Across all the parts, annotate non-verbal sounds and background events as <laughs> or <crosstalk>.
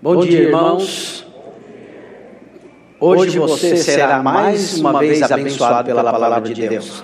Bom, dia, irmãos. Hoje você será mais uma vez abençoado pela palavra de Deus.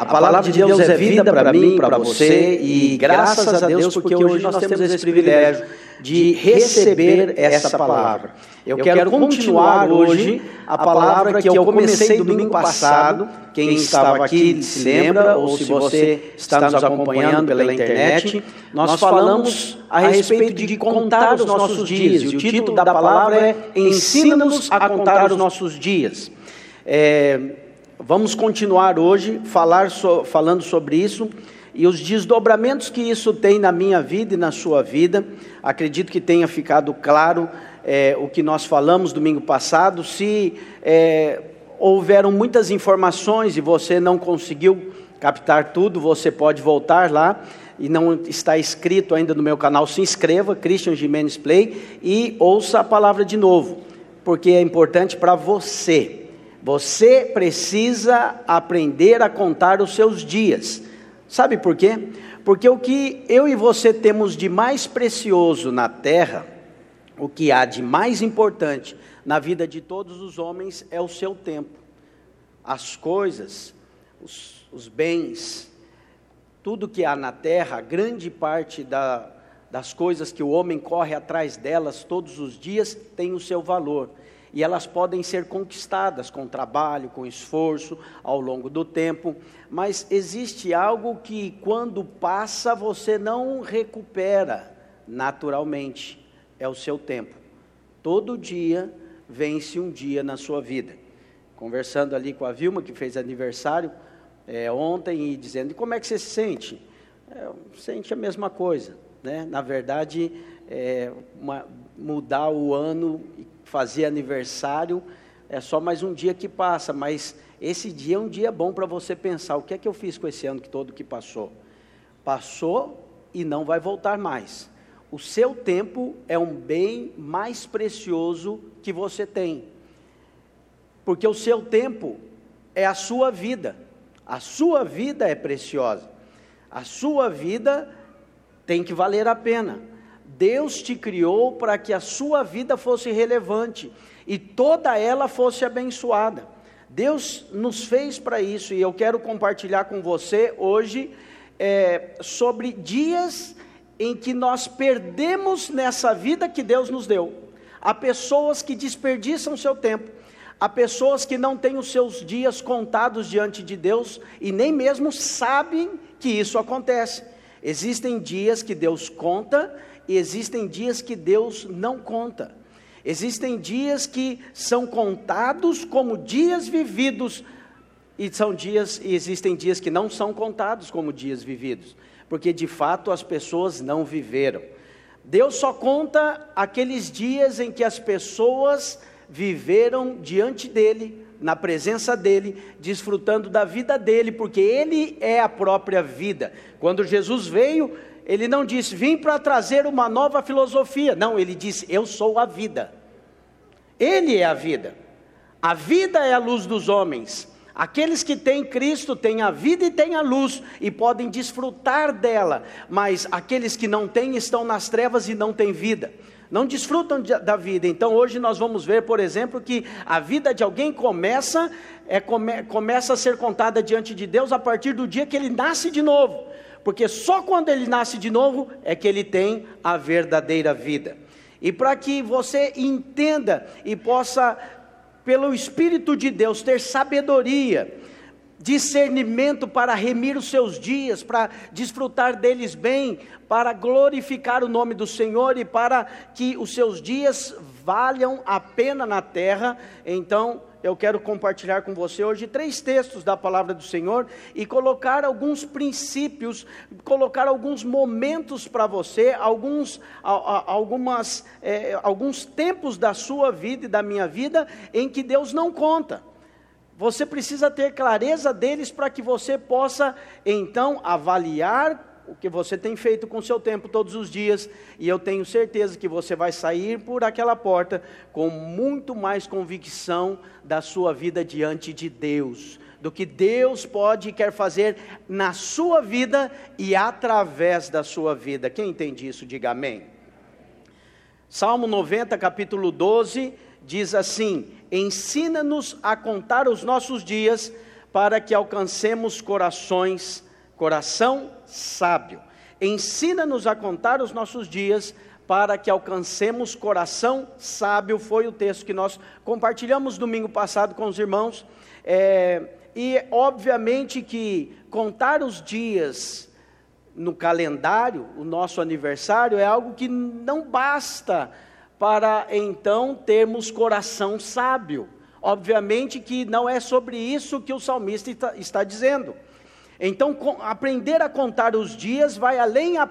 A palavra de Deus é vida para mim, para você, e graças a Deus porque hoje nós temos esse privilégio de receber essa palavra. Eu quero continuar hoje a palavra que eu comecei domingo passado. Quem estava aqui se lembra, ou se você está nos acompanhando pela internet, nós falamos a respeito de contar os nossos dias. E o título da palavra é Ensina-nos a contar os nossos dias. É, vamos continuar hoje falar so, falando sobre isso e os desdobramentos que isso tem na minha vida e na sua vida. Acredito que tenha ficado claro é, o que nós falamos domingo passado. Se é, houveram muitas informações e você não conseguiu captar tudo, você pode voltar lá e não está inscrito ainda no meu canal, se inscreva, Christian Jimenez Play, e ouça a palavra de novo, porque é importante para você. Você precisa aprender a contar os seus dias. Sabe por quê? Porque o que eu e você temos de mais precioso na terra, o que há de mais importante na vida de todos os homens é o seu tempo. As coisas, os, os bens, tudo que há na terra, grande parte da, das coisas que o homem corre atrás delas todos os dias tem o seu valor e elas podem ser conquistadas com trabalho, com esforço, ao longo do tempo, mas existe algo que quando passa você não recupera naturalmente, é o seu tempo. Todo dia vence um dia na sua vida. Conversando ali com a Vilma, que fez aniversário é, ontem, e dizendo: como é que você se sente? É, sente a mesma coisa. Né? Na verdade, é, uma, mudar o ano fazer aniversário, é só mais um dia que passa, mas esse dia é um dia bom para você pensar: o que é que eu fiz com esse ano todo que passou? Passou e não vai voltar mais. O seu tempo é um bem mais precioso que você tem, porque o seu tempo é a sua vida, a sua vida é preciosa, a sua vida tem que valer a pena. Deus te criou para que a sua vida fosse relevante e toda ela fosse abençoada. Deus nos fez para isso e eu quero compartilhar com você hoje é, sobre dias em que nós perdemos nessa vida que Deus nos deu. Há pessoas que desperdiçam seu tempo, há pessoas que não têm os seus dias contados diante de Deus e nem mesmo sabem que isso acontece. Existem dias que Deus conta e existem dias que Deus não conta. Existem dias que são contados como dias vividos e são dias e existem dias que não são contados como dias vividos, porque de fato as pessoas não viveram. Deus só conta aqueles dias em que as pessoas viveram diante dele, na presença dele, desfrutando da vida dele, porque ele é a própria vida. Quando Jesus veio, ele não disse, vim para trazer uma nova filosofia. Não, ele disse, eu sou a vida. Ele é a vida. A vida é a luz dos homens. Aqueles que têm Cristo têm a vida e têm a luz e podem desfrutar dela, mas aqueles que não têm estão nas trevas e não têm vida. Não desfrutam da vida. Então hoje nós vamos ver, por exemplo, que a vida de alguém começa é, come, começa a ser contada diante de Deus a partir do dia que ele nasce de novo porque só quando ele nasce de novo é que ele tem a verdadeira vida. E para que você entenda e possa, pelo Espírito de Deus, ter sabedoria, discernimento para remir os seus dias, para desfrutar deles bem, para glorificar o nome do Senhor e para que os seus dias valham a pena na terra, então eu quero compartilhar com você hoje três textos da palavra do Senhor e colocar alguns princípios, colocar alguns momentos para você, alguns, algumas, é, alguns tempos da sua vida e da minha vida em que Deus não conta. Você precisa ter clareza deles para que você possa então avaliar o que você tem feito com seu tempo todos os dias, e eu tenho certeza que você vai sair por aquela porta com muito mais convicção da sua vida diante de Deus, do que Deus pode e quer fazer na sua vida e através da sua vida. Quem entende isso, diga amém. Salmo 90, capítulo 12, diz assim: Ensina-nos a contar os nossos dias para que alcancemos corações, coração sábio. Ensina-nos a contar os nossos dias para que alcancemos coração sábio. Foi o texto que nós compartilhamos domingo passado com os irmãos. É, e obviamente que contar os dias no calendário, o nosso aniversário, é algo que não basta para então termos coração sábio. Obviamente que não é sobre isso que o salmista está, está dizendo. Então, aprender a contar os dias vai além, a,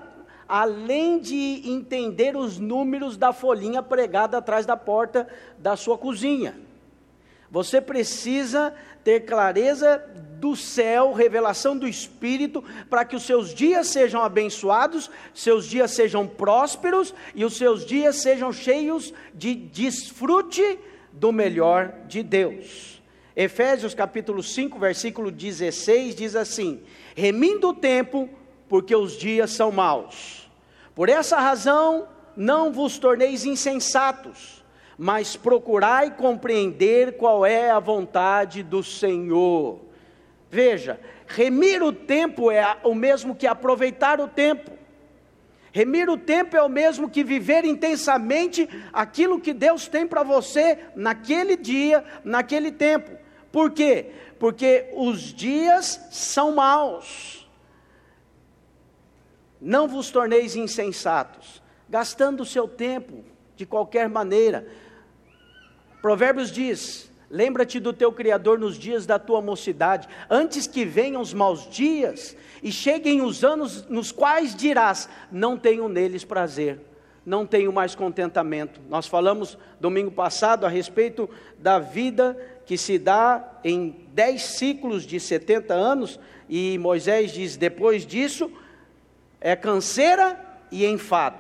além de entender os números da folhinha pregada atrás da porta da sua cozinha. Você precisa ter clareza do céu, revelação do Espírito, para que os seus dias sejam abençoados, seus dias sejam prósperos e os seus dias sejam cheios de desfrute do melhor de Deus. Efésios capítulo 5, versículo 16 diz assim: Remindo o tempo, porque os dias são maus. Por essa razão, não vos torneis insensatos mas procurai compreender qual é a vontade do Senhor. Veja, remir o tempo é o mesmo que aproveitar o tempo. Remir o tempo é o mesmo que viver intensamente aquilo que Deus tem para você naquele dia, naquele tempo. Por quê? Porque os dias são maus. Não vos torneis insensatos, gastando o seu tempo de qualquer maneira Provérbios diz: Lembra-te do teu Criador nos dias da tua mocidade, antes que venham os maus dias e cheguem os anos nos quais dirás: Não tenho neles prazer, não tenho mais contentamento. Nós falamos domingo passado a respeito da vida que se dá em dez ciclos de 70 anos, e Moisés diz: depois disso, é canseira e enfado.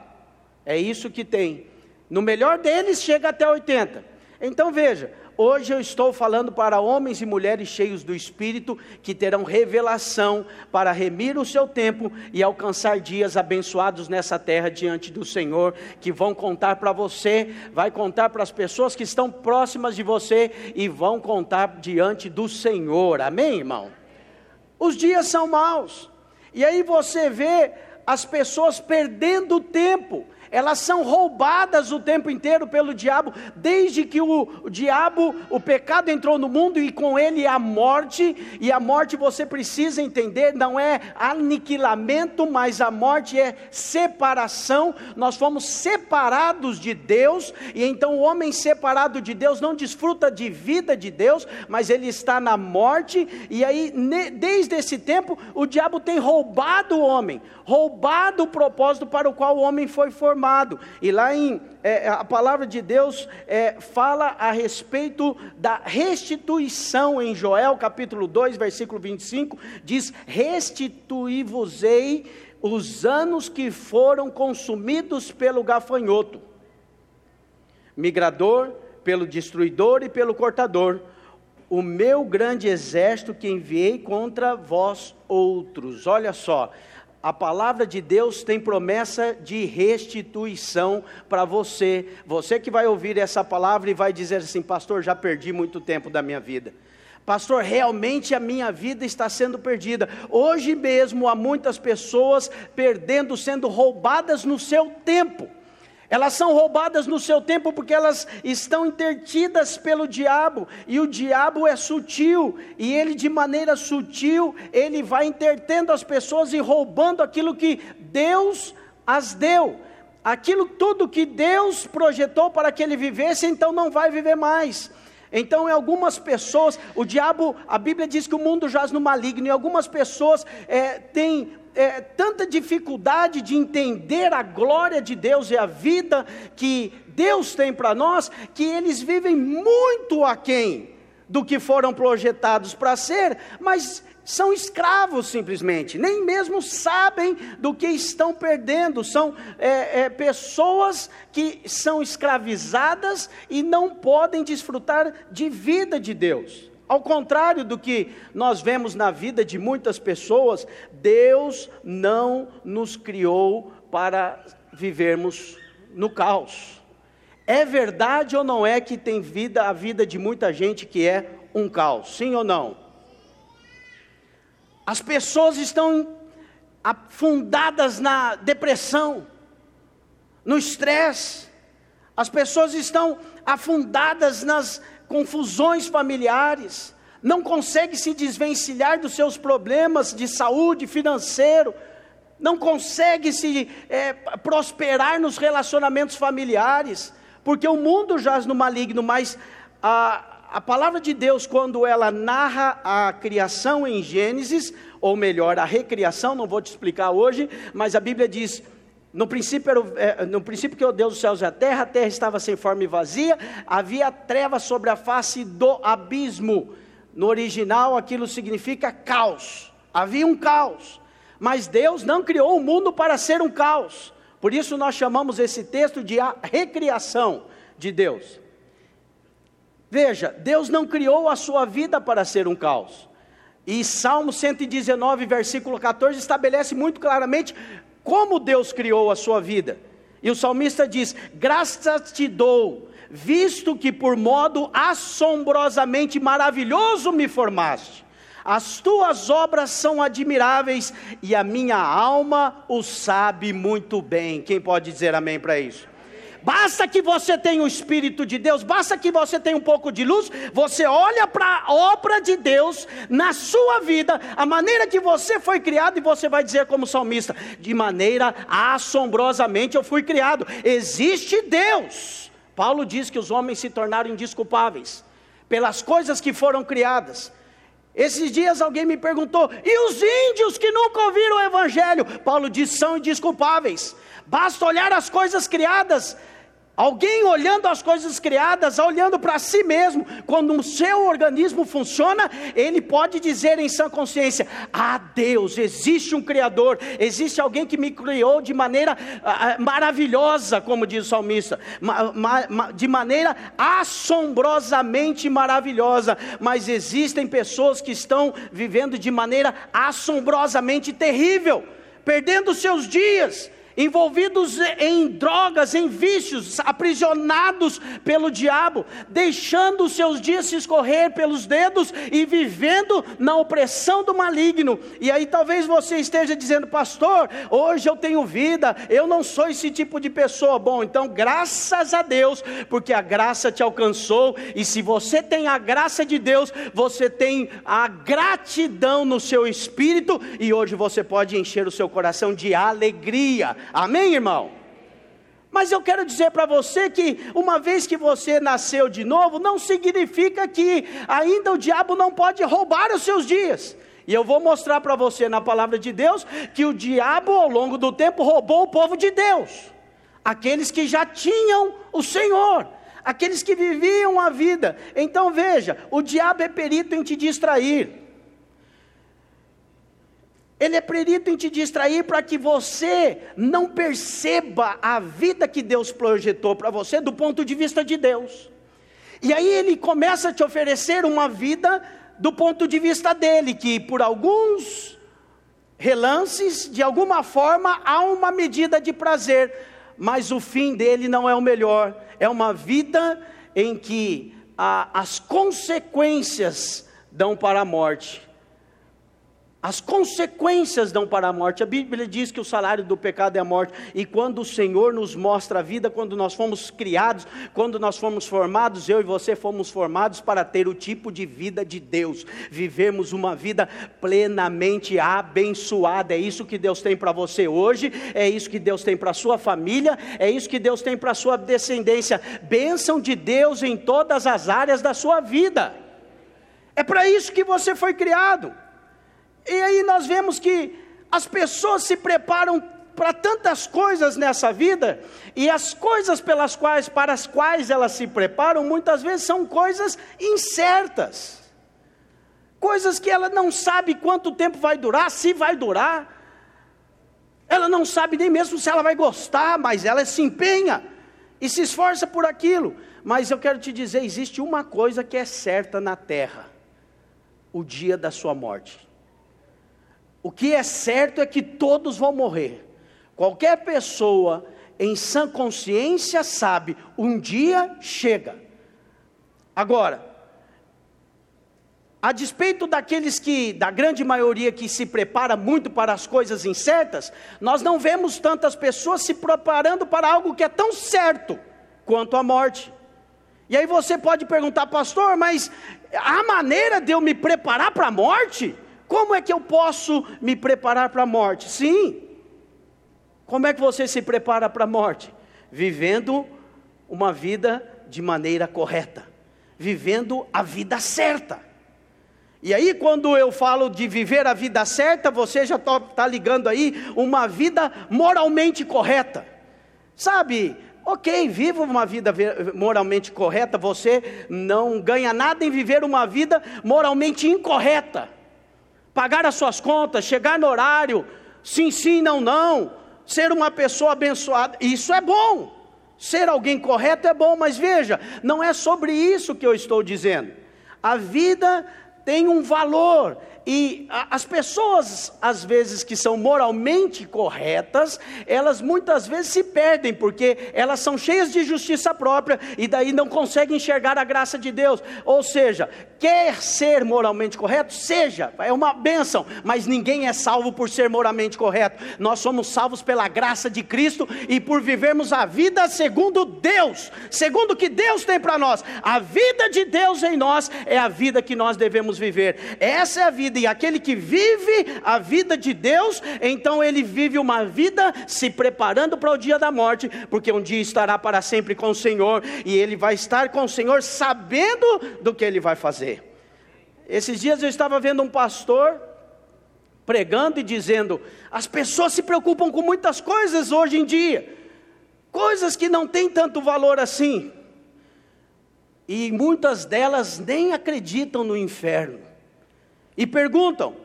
É isso que tem. No melhor deles, chega até 80. Então veja, hoje eu estou falando para homens e mulheres cheios do Espírito que terão revelação para remir o seu tempo e alcançar dias abençoados nessa terra diante do Senhor, que vão contar para você, vai contar para as pessoas que estão próximas de você e vão contar diante do Senhor. Amém, irmão? Os dias são maus. E aí você vê as pessoas perdendo tempo elas são roubadas o tempo inteiro pelo diabo, desde que o, o, diabo, o pecado entrou no mundo e com ele a morte, e a morte você precisa entender, não é aniquilamento, mas a morte é separação. Nós fomos separados de Deus, e então o homem separado de Deus não desfruta de vida de Deus, mas ele está na morte, e aí desde esse tempo o diabo tem roubado o homem, roubado o propósito para o qual o homem foi formado E lá em é, a palavra de Deus é, fala a respeito da restituição em Joel capítulo 2, versículo 25, diz: Restituí-vos-ei os anos que foram consumidos pelo gafanhoto, migrador, pelo destruidor e pelo cortador, o meu grande exército que enviei contra vós outros. Olha só, a palavra de Deus tem promessa de restituição para você. Você que vai ouvir essa palavra e vai dizer assim: Pastor, já perdi muito tempo da minha vida. Pastor, realmente a minha vida está sendo perdida. Hoje mesmo há muitas pessoas perdendo, sendo roubadas no seu tempo. Elas são roubadas no seu tempo porque elas estão intertidas pelo diabo, e o diabo é sutil, e ele de maneira sutil, ele vai intertendo as pessoas e roubando aquilo que Deus as deu. Aquilo tudo que Deus projetou para que ele vivesse, então não vai viver mais. Então, em algumas pessoas, o diabo, a Bíblia diz que o mundo jaz no maligno, e algumas pessoas é, têm é, tanta dificuldade de entender a glória de Deus e a vida que Deus tem para nós, que eles vivem muito aquém do que foram projetados para ser, mas são escravos simplesmente, nem mesmo sabem do que estão perdendo, são é, é, pessoas que são escravizadas e não podem desfrutar de vida de Deus. Ao contrário do que nós vemos na vida de muitas pessoas, Deus não nos criou para vivermos no caos. É verdade ou não é que tem vida, a vida de muita gente que é um caos? Sim ou não? As pessoas estão afundadas na depressão, no estresse, as pessoas estão afundadas nas confusões familiares, não conseguem se desvencilhar dos seus problemas de saúde, financeiro, não conseguem se é, prosperar nos relacionamentos familiares, porque o mundo jaz no maligno, mas a, a palavra de Deus, quando ela narra a criação em Gênesis, ou melhor, a recriação, não vou te explicar hoje, mas a Bíblia diz no princípio, era, é, no princípio que o Deus dos céus e a terra, a terra estava sem forma e vazia, havia trevas sobre a face do abismo. No original, aquilo significa caos. Havia um caos. Mas Deus não criou o mundo para ser um caos. Por isso nós chamamos esse texto de a recriação de Deus. Veja, Deus não criou a sua vida para ser um caos. E Salmo 119, versículo 14, estabelece muito claramente como Deus criou a sua vida. E o salmista diz: Graças te dou, visto que por modo assombrosamente maravilhoso me formaste. As tuas obras são admiráveis e a minha alma o sabe muito bem. Quem pode dizer amém para isso? Basta que você tenha o Espírito de Deus, basta que você tenha um pouco de luz, você olha para a obra de Deus na sua vida, a maneira que você foi criado, e você vai dizer, como salmista: de maneira assombrosamente eu fui criado. Existe Deus. Paulo diz que os homens se tornaram indisculpáveis pelas coisas que foram criadas. Esses dias alguém me perguntou: e os índios que nunca ouviram o Evangelho? Paulo diz: são indisculpáveis. Basta olhar as coisas criadas. Alguém olhando as coisas criadas, olhando para si mesmo, quando o seu organismo funciona, ele pode dizer em sã consciência: Ah, Deus, existe um Criador, existe alguém que me criou de maneira ah, ah maravilhosa, como diz o salmista, ma, ma, de maneira assombrosamente maravilhosa, mas existem pessoas que estão vivendo de maneira assombrosamente terrível, perdendo seus dias envolvidos em drogas, em vícios, aprisionados pelo diabo, deixando os seus dias se escorrer pelos dedos e vivendo na opressão do maligno. E aí talvez você esteja dizendo, pastor, hoje eu tenho vida, eu não sou esse tipo de pessoa. Bom, então graças a Deus, porque a graça te alcançou, e se você tem a graça de Deus, você tem a gratidão no seu espírito, e hoje você pode encher o seu coração de alegria Amém, irmão? Mas eu quero dizer para você que, uma vez que você nasceu de novo, não significa que ainda o diabo não pode roubar os seus dias. E eu vou mostrar para você na palavra de Deus que o diabo, ao longo do tempo, roubou o povo de Deus, aqueles que já tinham o Senhor, aqueles que viviam a vida. Então veja: o diabo é perito em te distrair. Ele é perito em te distrair para que você não perceba a vida que Deus projetou para você do ponto de vista de Deus. E aí ele começa a te oferecer uma vida do ponto de vista dele, que por alguns relances, de alguma forma, há uma medida de prazer, mas o fim dele não é o melhor. É uma vida em que a, as consequências dão para a morte. As consequências dão para a morte. A Bíblia diz que o salário do pecado é a morte. E quando o Senhor nos mostra a vida, quando nós fomos criados, quando nós fomos formados, eu e você fomos formados para ter o tipo de vida de Deus, vivemos uma vida plenamente abençoada. É isso que Deus tem para você hoje, é isso que Deus tem para a sua família, é isso que Deus tem para a sua descendência. Bênção de Deus em todas as áreas da sua vida. É para isso que você foi criado. E aí nós vemos que as pessoas se preparam para tantas coisas nessa vida, e as coisas pelas quais, para as quais elas se preparam, muitas vezes são coisas incertas. Coisas que ela não sabe quanto tempo vai durar, se vai durar. Ela não sabe nem mesmo se ela vai gostar, mas ela se empenha e se esforça por aquilo. Mas eu quero te dizer, existe uma coisa que é certa na terra: o dia da sua morte. O que é certo é que todos vão morrer. Qualquer pessoa em sã consciência, sabe: um dia chega. Agora, a despeito daqueles que, da grande maioria que se prepara muito para as coisas incertas, nós não vemos tantas pessoas se preparando para algo que é tão certo quanto a morte. E aí você pode perguntar, pastor, mas a maneira de eu me preparar para a morte? Como é que eu posso me preparar para a morte? Sim. Como é que você se prepara para a morte? Vivendo uma vida de maneira correta, vivendo a vida certa. E aí, quando eu falo de viver a vida certa, você já está ligando aí uma vida moralmente correta. Sabe, ok, viva uma vida moralmente correta, você não ganha nada em viver uma vida moralmente incorreta. Pagar as suas contas, chegar no horário, sim, sim, não, não, ser uma pessoa abençoada, isso é bom. Ser alguém correto é bom, mas veja, não é sobre isso que eu estou dizendo. A vida tem um valor, e as pessoas, às vezes, que são moralmente corretas, elas muitas vezes se perdem, porque elas são cheias de justiça própria e daí não conseguem enxergar a graça de Deus. Ou seja, quer ser moralmente correto? Seja, é uma bênção, mas ninguém é salvo por ser moralmente correto. Nós somos salvos pela graça de Cristo e por vivermos a vida segundo Deus, segundo o que Deus tem para nós. A vida de Deus em nós é a vida que nós devemos viver. Essa é a vida vida, e aquele que vive a vida de Deus, então ele vive uma vida se preparando para o dia da morte, porque um dia estará para sempre com o Senhor, e ele vai estar com o Senhor sabendo do que ele vai fazer. Esses dias eu estava vendo um pastor pregando e dizendo: as pessoas se preocupam com muitas coisas hoje em dia, coisas que não têm tanto valor assim, e muitas delas nem acreditam no inferno e perguntam: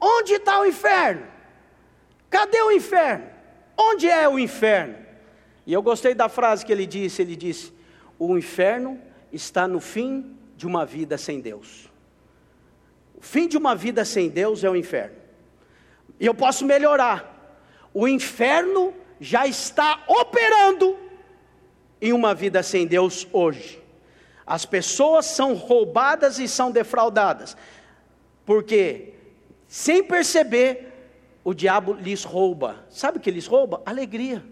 onde está o inferno? Cadê o inferno? Onde é o inferno? E eu gostei da frase que ele disse: ele disse, o inferno está no fim de uma vida sem Deus. O fim de uma vida sem Deus é o inferno. E eu posso melhorar. O inferno já está operando em uma vida sem Deus hoje. As pessoas são roubadas e são defraudadas. Porque, sem perceber, o diabo lhes rouba. Sabe o que lhes rouba? Alegria.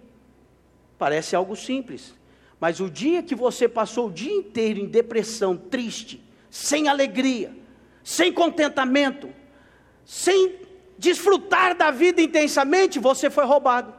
Parece algo simples. Mas o dia que você passou o dia inteiro em depressão, triste, sem alegria, sem contentamento, sem desfrutar da vida intensamente, você foi roubado.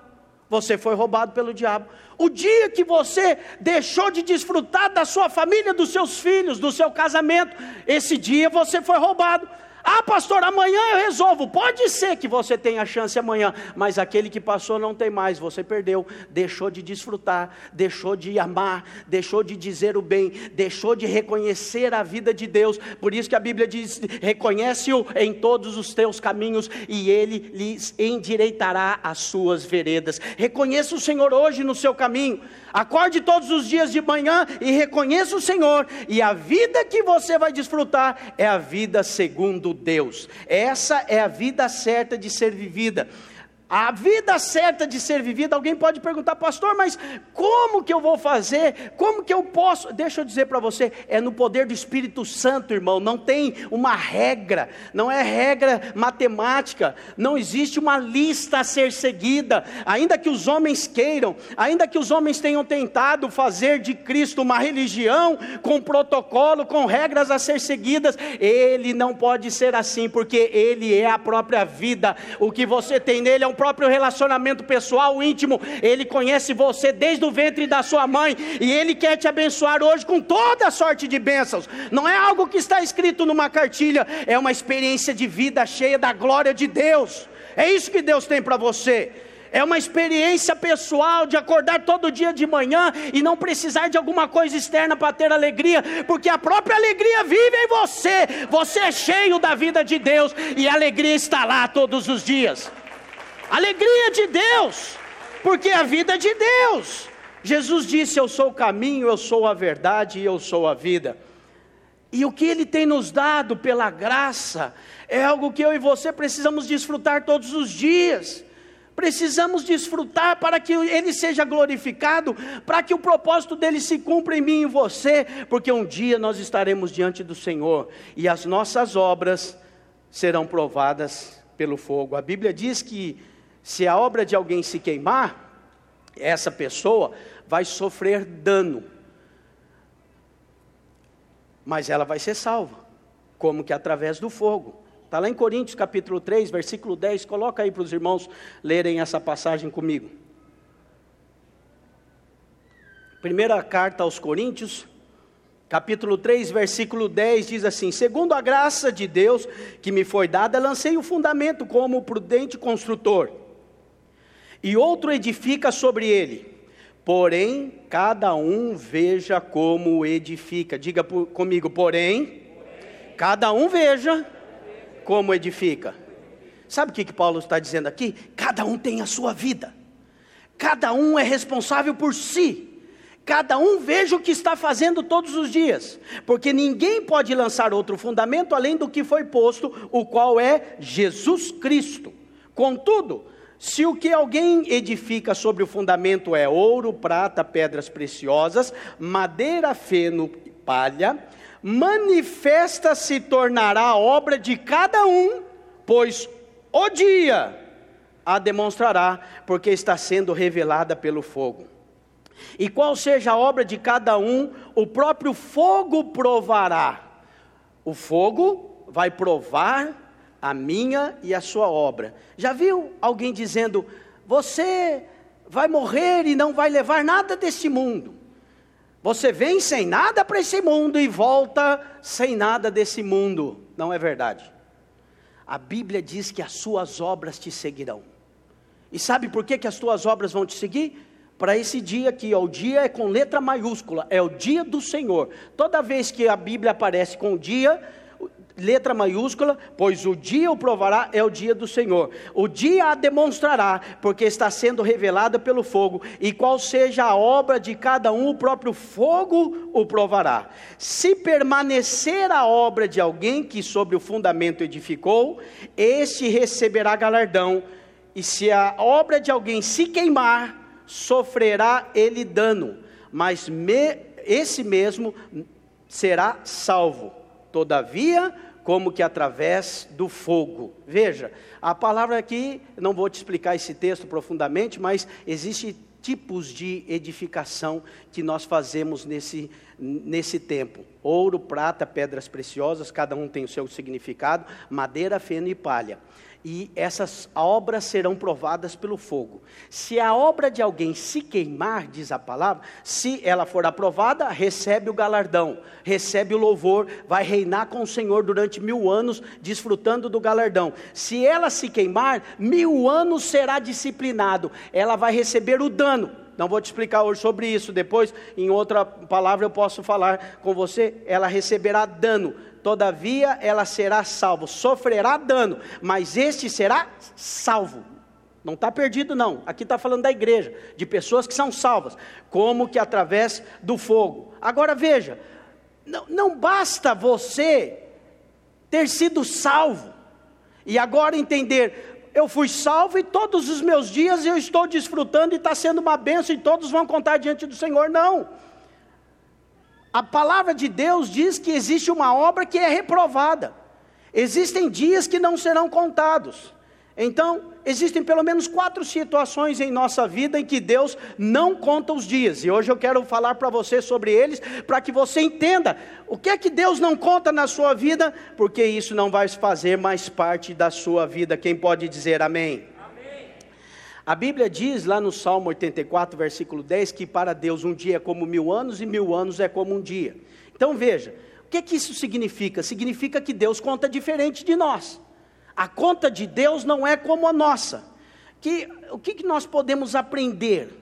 Você foi roubado pelo diabo. O dia que você deixou de desfrutar da sua família, dos seus filhos, do seu casamento, esse dia você foi roubado. Ah, pastor, amanhã eu resolvo. Pode ser que você tenha chance amanhã, mas aquele que passou não tem mais. Você perdeu, deixou de desfrutar, deixou de amar, deixou de dizer o bem, deixou de reconhecer a vida de Deus. Por isso que a Bíblia diz: reconhece-o em todos os teus caminhos e ele lhes endireitará as suas veredas. Reconheça o Senhor hoje no seu caminho. Acorde todos os dias de manhã e reconheça o Senhor, e a vida que você vai desfrutar é a vida segundo Deus. Essa é a vida certa de ser vivida. A vida certa de ser vivida, alguém pode perguntar, pastor, mas como que eu vou fazer? Como que eu posso? Deixa eu dizer para você, é no poder do Espírito Santo, irmão. Não tem uma regra, não é regra matemática, não existe uma lista a ser seguida. Ainda que os homens queiram, ainda que os homens tenham tentado fazer de Cristo uma religião com protocolo, com regras a ser seguidas, ele não pode ser assim, porque ele é a própria vida. O que você tem nele é um próprio relacionamento pessoal íntimo. Ele conhece você desde o ventre da sua mãe e ele quer te abençoar hoje com toda sorte de bênçãos. Não é algo que está escrito numa cartilha, é uma experiência de vida cheia da glória de Deus. É isso que Deus tem para você. É uma experiência pessoal de acordar todo dia de manhã e não precisar de alguma coisa externa para ter alegria, porque a própria alegria vive em você. Você é cheio da vida de Deus e a alegria está lá todos os dias. Alegria de Deus, porque a vida é de Deus. Jesus disse: Eu sou o caminho, eu sou a verdade e eu sou a vida. E o que Ele tem nos dado pela graça é algo que eu e você precisamos desfrutar todos os dias. Precisamos desfrutar para que Ele seja glorificado, para que o propósito dele se cumpra em mim e em você, porque um dia nós estaremos diante do Senhor e as nossas obras serão provadas pelo fogo. A Bíblia diz que se a obra de alguém se queimar, essa pessoa vai sofrer dano, mas ela vai ser salva, como que através do fogo. Está lá em Coríntios capítulo 3, versículo 10. Coloca aí para os irmãos lerem essa passagem comigo. Primeira carta aos Coríntios, capítulo 3, versículo 10 diz assim: Segundo a graça de Deus que me foi dada, lancei o fundamento como prudente construtor, e outro edifica sobre ele. Porém, cada um veja como edifica. Diga comigo, porém, cada um veja como edifica. Sabe o que, que Paulo está dizendo aqui? Cada um tem a sua vida, cada um é responsável por si. Cada um veja o que está fazendo todos os dias, porque ninguém pode lançar outro fundamento além do que foi posto, o qual é Jesus Cristo. Contudo, se o que alguém edifica sobre o fundamento é ouro, prata, pedras preciosas, madeira, feno, palha, manifesta se tornará a obra de cada um, pois o dia a demonstrará, porque está sendo revelada pelo fogo. E qual seja a obra de cada um, o próprio fogo provará. O fogo vai provar a minha e a sua obra. Já viu alguém dizendo: Você vai morrer e não vai levar nada desse mundo? Você vem sem nada para esse mundo e volta sem nada desse mundo. Não é verdade. A Bíblia diz que as suas obras te seguirão. E sabe por que, que as tuas obras vão te seguir? Para esse dia aqui, ó, o dia é com letra maiúscula, é o dia do Senhor. Toda vez que a Bíblia aparece com o dia, letra maiúscula, pois o dia o provará é o dia do Senhor. O dia a demonstrará, porque está sendo revelada pelo fogo, e qual seja a obra de cada um, o próprio fogo o provará. Se permanecer a obra de alguém que sobre o fundamento edificou, este receberá galardão, e se a obra de alguém se queimar, sofrerá ele dano, mas me, esse mesmo será salvo. Todavia, como que através do fogo. Veja, a palavra aqui, não vou te explicar esse texto profundamente, mas existe tipos de edificação que nós fazemos nesse, nesse tempo: ouro, prata, pedras preciosas, cada um tem o seu significado, madeira, feno e palha e essas obras serão provadas pelo fogo. Se a obra de alguém se queimar, diz a palavra, se ela for aprovada, recebe o galardão, recebe o louvor, vai reinar com o Senhor durante mil anos, desfrutando do galardão. Se ela se queimar, mil anos será disciplinado, ela vai receber o dano. Não vou te explicar hoje sobre isso, depois, em outra palavra, eu posso falar com você. Ela receberá dano, todavia ela será salvo, sofrerá dano, mas este será salvo. Não está perdido, não. Aqui está falando da igreja, de pessoas que são salvas, como que através do fogo. Agora veja, não, não basta você ter sido salvo e agora entender, eu fui salvo e todos os meus dias eu estou desfrutando e está sendo uma bênção e todos vão contar diante do Senhor. Não. A palavra de Deus diz que existe uma obra que é reprovada. Existem dias que não serão contados. Então, existem pelo menos quatro situações em nossa vida em que Deus não conta os dias. E hoje eu quero falar para você sobre eles, para que você entenda o que é que Deus não conta na sua vida, porque isso não vai fazer mais parte da sua vida. Quem pode dizer amém? A Bíblia diz lá no Salmo 84, versículo 10, que para Deus um dia é como mil anos e mil anos é como um dia. Então veja, o que, que isso significa? Significa que Deus conta diferente de nós. A conta de Deus não é como a nossa. Que, o que, que nós podemos aprender?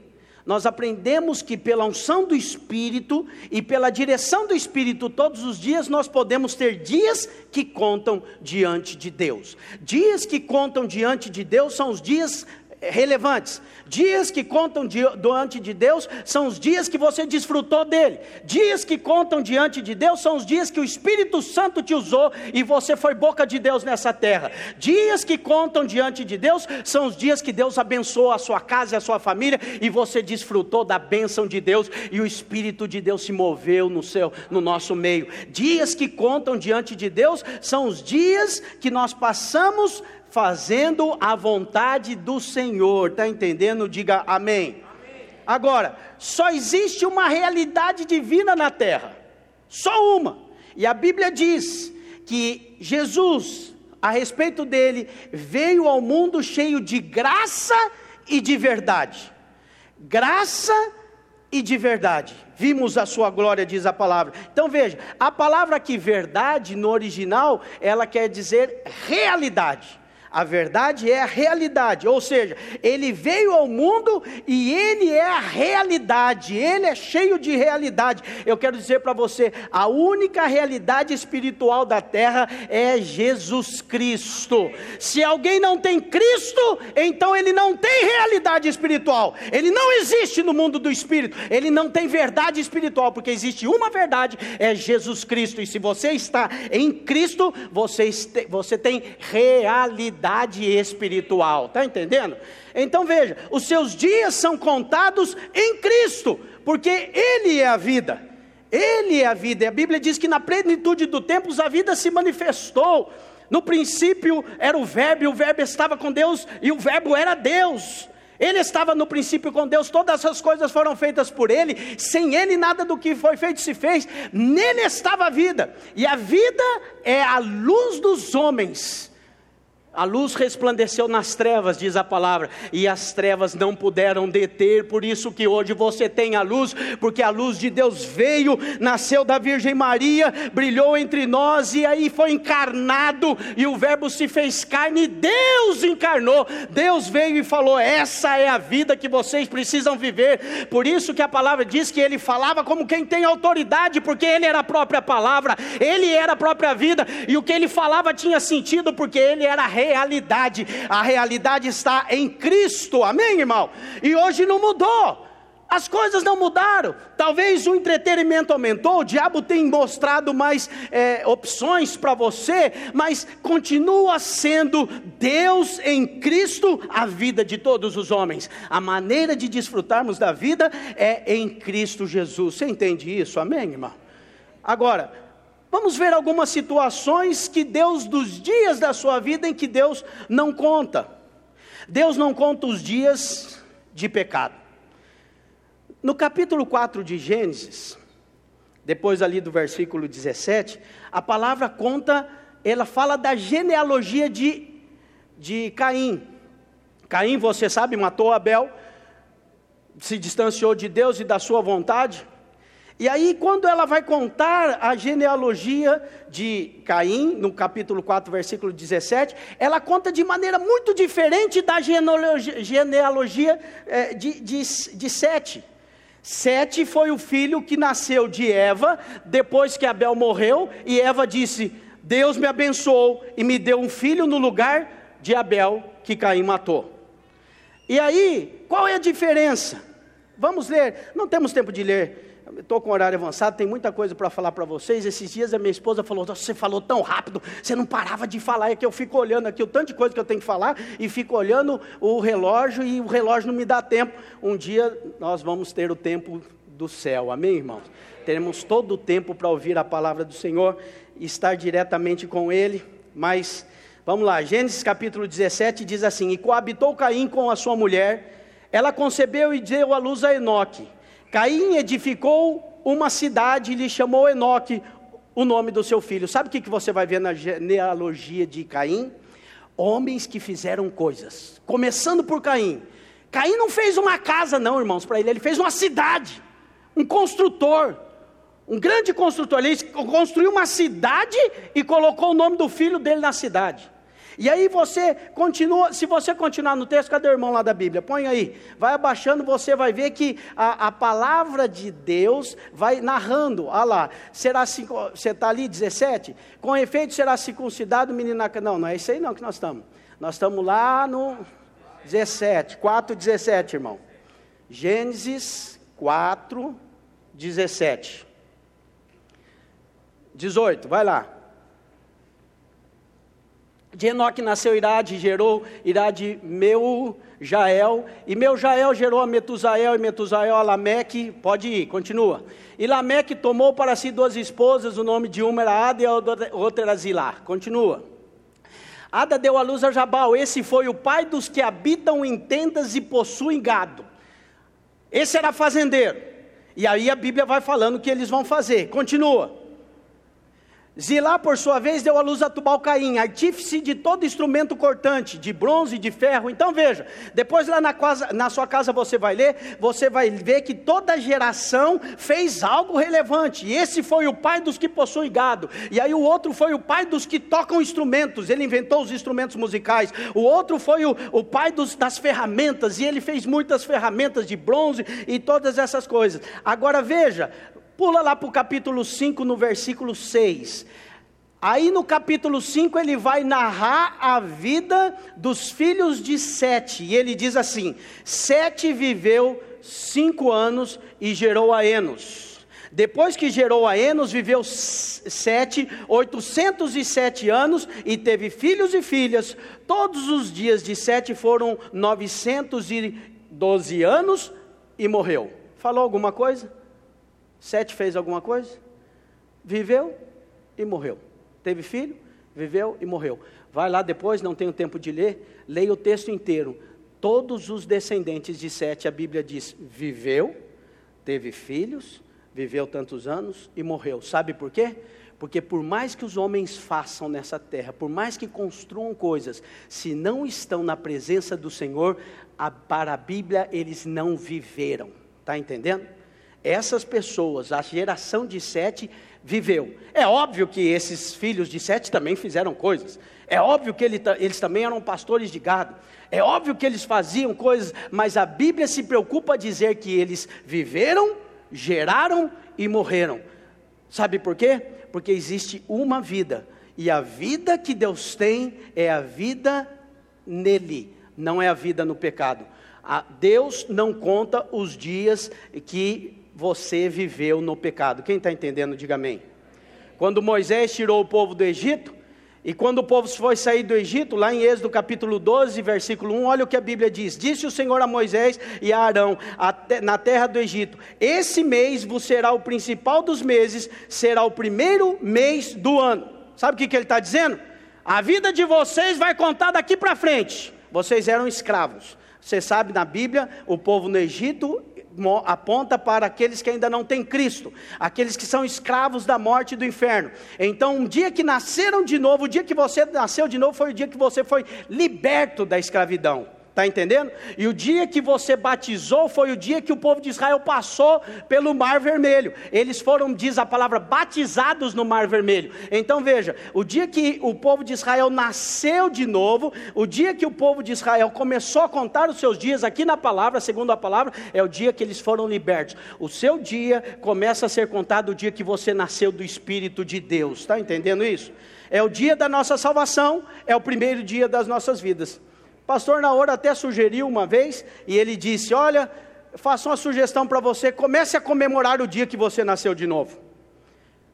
Nós aprendemos que pela unção do Espírito e pela direção do Espírito todos os dias nós podemos ter dias que contam diante de Deus. Dias que contam diante de Deus são os dias relevantes. Dias que contam diante de Deus são os dias que você desfrutou dele. Dias que contam diante de Deus são os dias que o Espírito Santo te usou e você foi boca de Deus nessa terra. Dias que contam diante de Deus são os dias que Deus abençoou a sua casa e a sua família e você desfrutou da bênção de Deus e o Espírito de Deus se moveu no seu no nosso meio. Dias que contam diante de Deus são os dias que nós passamos fazendo a vontade do Senhor. Está entendendo? Diga amém. amém. Agora, só existe uma realidade divina na terra, só uma. E a Bíblia diz que Jesus, a respeito dele, veio ao mundo cheio de graça e de verdade. Graça e de verdade. Vimos a sua glória, diz a palavra. Então veja, a palavra aqui verdade no original, ela quer dizer realidade. A verdade é a realidade, ou seja, ele veio ao mundo e ele é a realidade, ele é cheio de realidade. Eu quero dizer para você: a única realidade espiritual da terra é Jesus Cristo. Se alguém não tem Cristo, então ele não tem realidade espiritual, ele não existe no mundo do espírito, ele não tem verdade espiritual, porque existe uma verdade, é Jesus Cristo, e se você está em Cristo, você, tem realidade espiritual, está entendendo? Então veja, os seus dias são contados em Cristo, porque Ele é a vida. Ele é a vida, e a Bíblia diz que na plenitude do tempo a vida se manifestou. No princípio era o Verbo, e o Verbo estava com Deus, e o Verbo era Deus. Ele estava no princípio com Deus, todas as coisas foram feitas por Ele, sem Ele nada do que foi feito se fez, nele estava a vida, e a vida é a luz dos homens. A luz resplandeceu nas trevas, diz a palavra, e as trevas não puderam deter, por isso que hoje você tem a luz, porque a luz de Deus veio, nasceu da Virgem Maria, brilhou entre nós e aí foi encarnado, e o Verbo se fez carne, e Deus encarnou. Deus veio e falou: Essa é a vida que vocês precisam viver. Por isso que a palavra diz que ele falava como quem tem autoridade, porque ele era a própria palavra, ele era a própria vida, e o que ele falava tinha sentido, porque ele era rei realidade. A realidade está em Cristo, amém, irmão? E hoje não mudou. As coisas não mudaram. Talvez o entretenimento aumentou, o diabo tem mostrado mais é, opções para você, mas continua sendo Deus em Cristo a vida de todos os homens. A maneira de desfrutarmos da vida é em Cristo Jesus. Você entende isso? Amém, irmão? Agora, Vamos ver algumas situações que Deus, dos dias da sua vida, em que Deus não conta. Deus não conta os dias de pecado. No capítulo 4 de Gênesis, depois ali do versículo 17, a palavra conta, ela fala da genealogia de, de Caim. Caim, você sabe, matou Abel, se distanciou de Deus e da sua vontade. E aí, quando ela vai contar a genealogia de Caim, no capítulo 4, versículo 17, ela conta de maneira muito diferente da genealogia, é, de, de, de Sete. Sete foi o filho que nasceu de Eva, depois que Abel morreu, e Eva disse: Deus me abençoou e me deu um filho no lugar de Abel, que Caim matou. E aí, qual é a diferença? Vamos ler, não temos tempo de ler estou com horário avançado, tem muita coisa para falar para vocês. Esses dias a minha esposa falou: Você falou tão rápido, você não parava de falar. É que eu fico olhando aqui o tanto de coisa que eu tenho que falar e fico olhando o relógio e o relógio não me dá tempo. Um dia nós vamos ter o tempo do céu, amém, irmãos? Teremos todo o tempo para ouvir a palavra do Senhor e estar diretamente com Ele, mas vamos lá, Gênesis capítulo 17 diz assim: E coabitou Caim com a sua mulher, ela concebeu e deu à luz a Enoque. Caim edificou uma cidade e lhe chamou Enoque, o nome do seu filho. Sabe o que você vai ver na genealogia de Caim? Homens que fizeram coisas, começando por Caim. Caim não fez uma casa, não, irmãos, para ele, ele fez uma cidade, um construtor, um grande construtor. Ele construiu uma cidade e colocou o nome do filho dele na cidade. E aí você continua, se você continuar no texto, cadê o irmão lá da Bíblia? Põe aí, vai abaixando, você vai ver que a, a palavra de Deus vai narrando. Olha lá, será você está ali, 17? Com efeito será circuncidado o menino. Não, não é isso aí não que nós estamos. Nós estamos lá no 17, 4, 17, irmão. Gênesis 4, 17. 18, vai lá. De Enoque nasceu Irade, gerou Irade meu Jael, e meu Jael gerou a Metusael, e Metusael a Lameque, pode ir, continua. E Lameque tomou para si duas esposas, o nome de uma era Ada e a outra era Zilá, continua. Ada deu à luz a Jabal, esse foi o pai dos que habitam em tendas e possuem gado. Esse era fazendeiro. E aí a Bíblia vai falando o que eles vão fazer. Continua. Zilá, por sua vez, deu à luz a Tubal-Caim, artífice de todo instrumento cortante, de bronze, de ferro. Então veja, depois lá na, casa, na sua casa você vai ler, você vai ver que toda geração fez algo relevante. E esse foi o pai dos que possuem gado. E aí o outro foi o pai dos que tocam instrumentos, ele inventou os instrumentos musicais. O outro foi o, o pai dos, das ferramentas, e ele fez muitas ferramentas de bronze e todas essas coisas. Agora veja, Pula lá para o capítulo 5, no versículo 6. Aí no capítulo 5 ele vai narrar a vida dos filhos de Sete. E ele diz assim: Sete viveu cinco anos e gerou a Enos. Depois que gerou a Enos, viveu sete, 807 anos e teve filhos e filhas. Todos os dias de Sete foram 912 anos e morreu. Falou alguma coisa? Sete fez alguma coisa? Viveu e morreu. Teve filho, viveu e morreu. Vai lá depois, não tenho tempo de ler, leia o texto inteiro. Todos os descendentes de Sete, a Bíblia diz, viveu, teve filhos, viveu tantos anos e morreu. Sabe por quê? Porque por mais que os homens façam nessa terra, por mais que construam coisas, se não estão na presença do Senhor, a, para a Bíblia eles não viveram. Está entendendo? Essas pessoas, a geração de Sete, viveu. É óbvio que esses filhos de Sete também fizeram coisas. É óbvio que ele, eles também eram pastores de gado. É óbvio que eles faziam coisas, mas a Bíblia se preocupa a dizer que eles viveram, geraram e morreram. Sabe por quê? Porque existe uma vida, e a vida que Deus tem é a vida nele, não é a vida no pecado. Deus não conta os dias que você viveu no pecado. Quem está entendendo, diga amém. Quando Moisés tirou o povo do Egito, e quando o povo foi sair do Egito, lá em Êxodo capítulo 12, versículo 1, olha o que a Bíblia diz: Disse o Senhor a Moisés e a Arão, na terra do Egito: Esse mês vos será o principal dos meses, será o primeiro mês do ano. Sabe o que, que ele está dizendo? A vida de vocês vai contar daqui para frente. Vocês eram escravos. Você sabe, na Bíblia, o povo no Egito aponta para aqueles que ainda não têm Cristo, aqueles que são escravos da morte e do inferno. Então, um dia que nasceram de novo, o dia que você nasceu de novo, foi o dia que você foi liberto da escravidão. Está entendendo? E o dia que você batizou foi o dia que o povo de Israel passou pelo Mar Vermelho. Eles foram, diz a palavra, batizados no Mar Vermelho. Então veja, o dia que o povo de Israel nasceu de novo, o dia que o povo de Israel começou a contar os seus dias, aqui na palavra, segundo a palavra, é o dia que eles foram libertos. O seu dia começa a ser contado o dia que você nasceu do Espírito de Deus. Está entendendo isso? É o dia da nossa salvação, é o primeiro dia das nossas vidas. Pastor Naor até sugeriu uma vez, e ele disse: Olha, faço uma sugestão para você, comece a comemorar o dia que você nasceu de novo.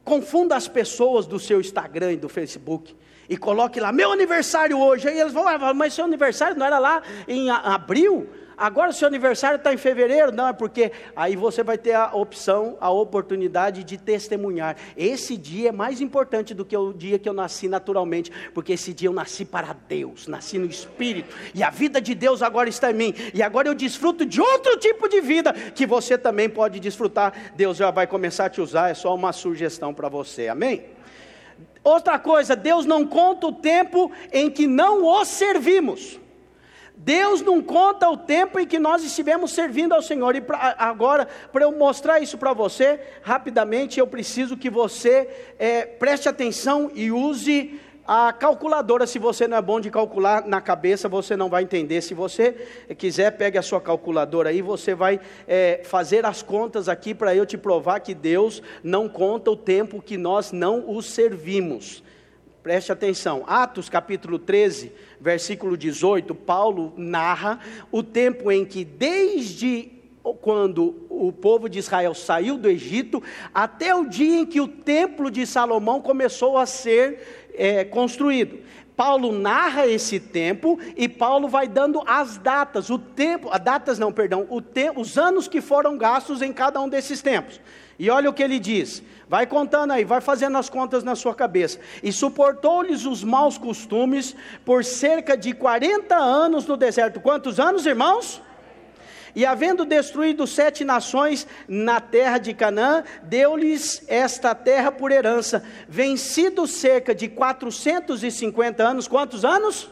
Confunda as pessoas do seu Instagram e do Facebook e coloque lá, meu aniversário hoje. Aí eles vão, ah, mas seu aniversário não era lá em abril? Agora o seu aniversário está em fevereiro? Não, é porque aí você vai ter a opção, a oportunidade de testemunhar. Esse dia é mais importante do que o dia que eu nasci naturalmente, porque esse dia eu nasci para Deus, nasci no Espírito, e a vida de Deus agora está em mim, e agora eu desfruto de outro tipo de vida que você também pode desfrutar. Deus já vai começar a te usar, é só uma sugestão para você, amém? Outra coisa, Deus não conta o tempo em que não o servimos. Deus não conta o tempo em que nós estivemos servindo ao Senhor. E pra, agora, para eu mostrar isso para você, rapidamente, eu preciso que você é, preste atenção e use a calculadora. Se você não é bom de calcular na cabeça, você não vai entender. Se você quiser, pegue a sua calculadora aí, você vai é, fazer as contas aqui para eu te provar que Deus não conta o tempo que nós não o servimos. Preste atenção, Atos capítulo 13, versículo 18, Paulo narra o tempo em que, desde quando o povo de Israel saiu do Egito, até o dia em que o templo de Salomão começou a ser é, construído. Paulo narra esse tempo e Paulo vai dando as datas, o tempo, as datas não, perdão, te, os anos que foram gastos em cada um desses tempos. E olha o que ele diz, vai contando aí, vai fazendo as contas na sua cabeça. E suportou-lhes os maus costumes por cerca de 40 anos no deserto. Quantos anos, irmãos? E havendo destruído sete nações na terra de Canaã, deu-lhes esta terra por herança. Vencido cerca de 450 anos, quantos anos?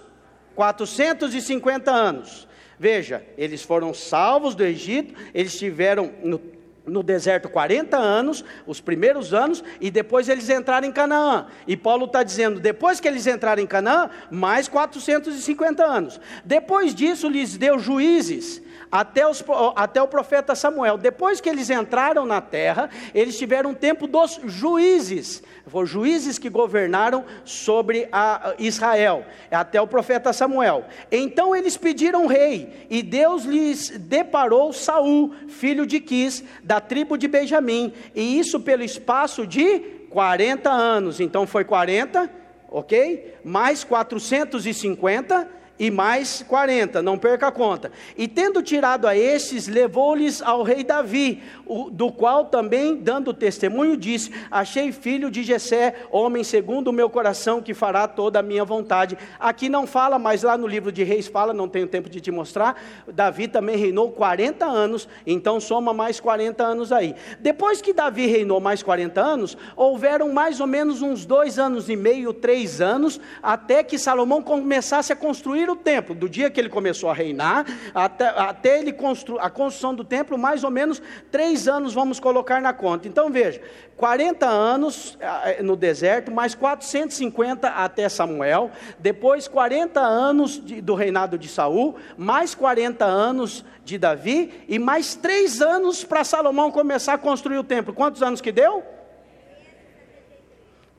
450 anos. Veja, eles foram salvos do Egito, eles tiveram no no deserto 40 anos, os primeiros anos, e depois eles entraram em Canaã. E Paulo está dizendo: depois que eles entraram em Canaã, mais 450 anos. Depois disso, lhes deu juízes até, os, até o profeta Samuel. Depois que eles entraram na terra, eles tiveram um tempo dos juízes, foram juízes que governaram sobre a Israel, até o profeta Samuel. Então eles pediram rei, e Deus lhes deparou Saul, filho de Quis, da tribo de Benjamim, e isso pelo espaço de 40 anos. Então foi 40, ok? Mais 450 e mais quarenta, não perca a conta. E tendo tirado a estes, levou-lhes ao rei Davi, o, do qual também, dando testemunho, disse: Achei filho de Jessé, homem segundo o meu coração, que fará toda a minha vontade. Aqui não fala, mas lá no livro de Reis fala, não tenho tempo de te mostrar. Davi também reinou 40 anos, então soma mais 40 anos aí. Depois que Davi reinou mais 40 anos, houveram mais ou menos uns dois anos e meio, três anos, até que Salomão começasse a construir o templo, do dia que ele começou a reinar, até, até ele constru, a construção do templo, mais ou menos três anos vamos colocar na conta. Então veja, 40 anos eh, no deserto, mais 450 até Samuel, depois 40 anos de, do reinado de Saul, mais 40 anos de Davi, e mais três anos para Salomão começar a construir o templo. Quantos anos que deu?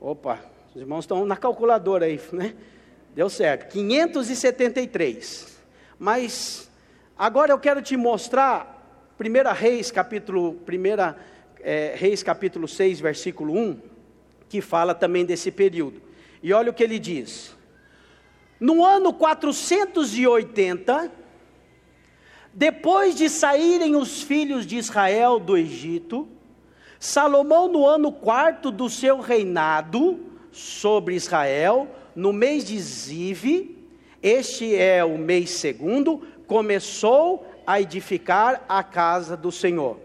Opa, os irmãos estão na calculadora aí, né? Deu certo, 573. Mas agora eu quero te mostrar 1 Reis, capítulo 1 é, Reis, capítulo 6, versículo 1, que fala também desse período. E olha o que ele diz. No ano 480, depois de saírem os filhos de Israel do Egito, Salomão, no ano quarto do seu reinado sobre Israel, no mês de Zive, este é o mês segundo, começou a edificar a casa do Senhor.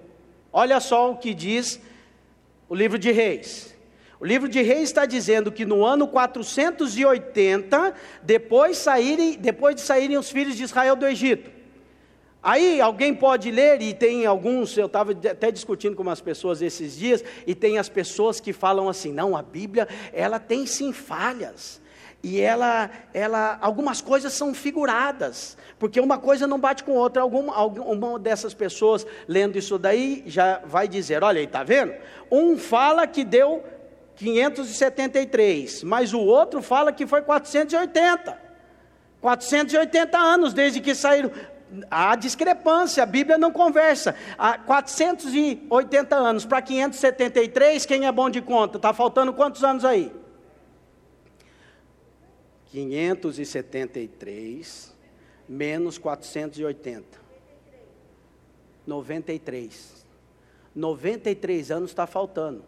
Olha só o que diz o livro de Reis. O livro de Reis está dizendo que no ano 480, depois, saírem, depois de saírem os filhos de Israel do Egito, Aí alguém pode ler, e tem alguns, eu estava até discutindo com umas pessoas esses dias, e tem as pessoas que falam assim: não, a Bíblia, ela tem sim falhas. E ela, ela, algumas coisas são figuradas, porque uma coisa não bate com outra. Alguma, alguma dessas pessoas lendo isso daí já vai dizer: olha aí, está vendo? Um fala que deu 573, mas o outro fala que foi 480. 480 anos desde que saíram há discrepância, a Bíblia não conversa. Há 480 anos para 573, quem é bom de conta? Está faltando quantos anos aí? 573 menos 480. 93. 93 anos está faltando.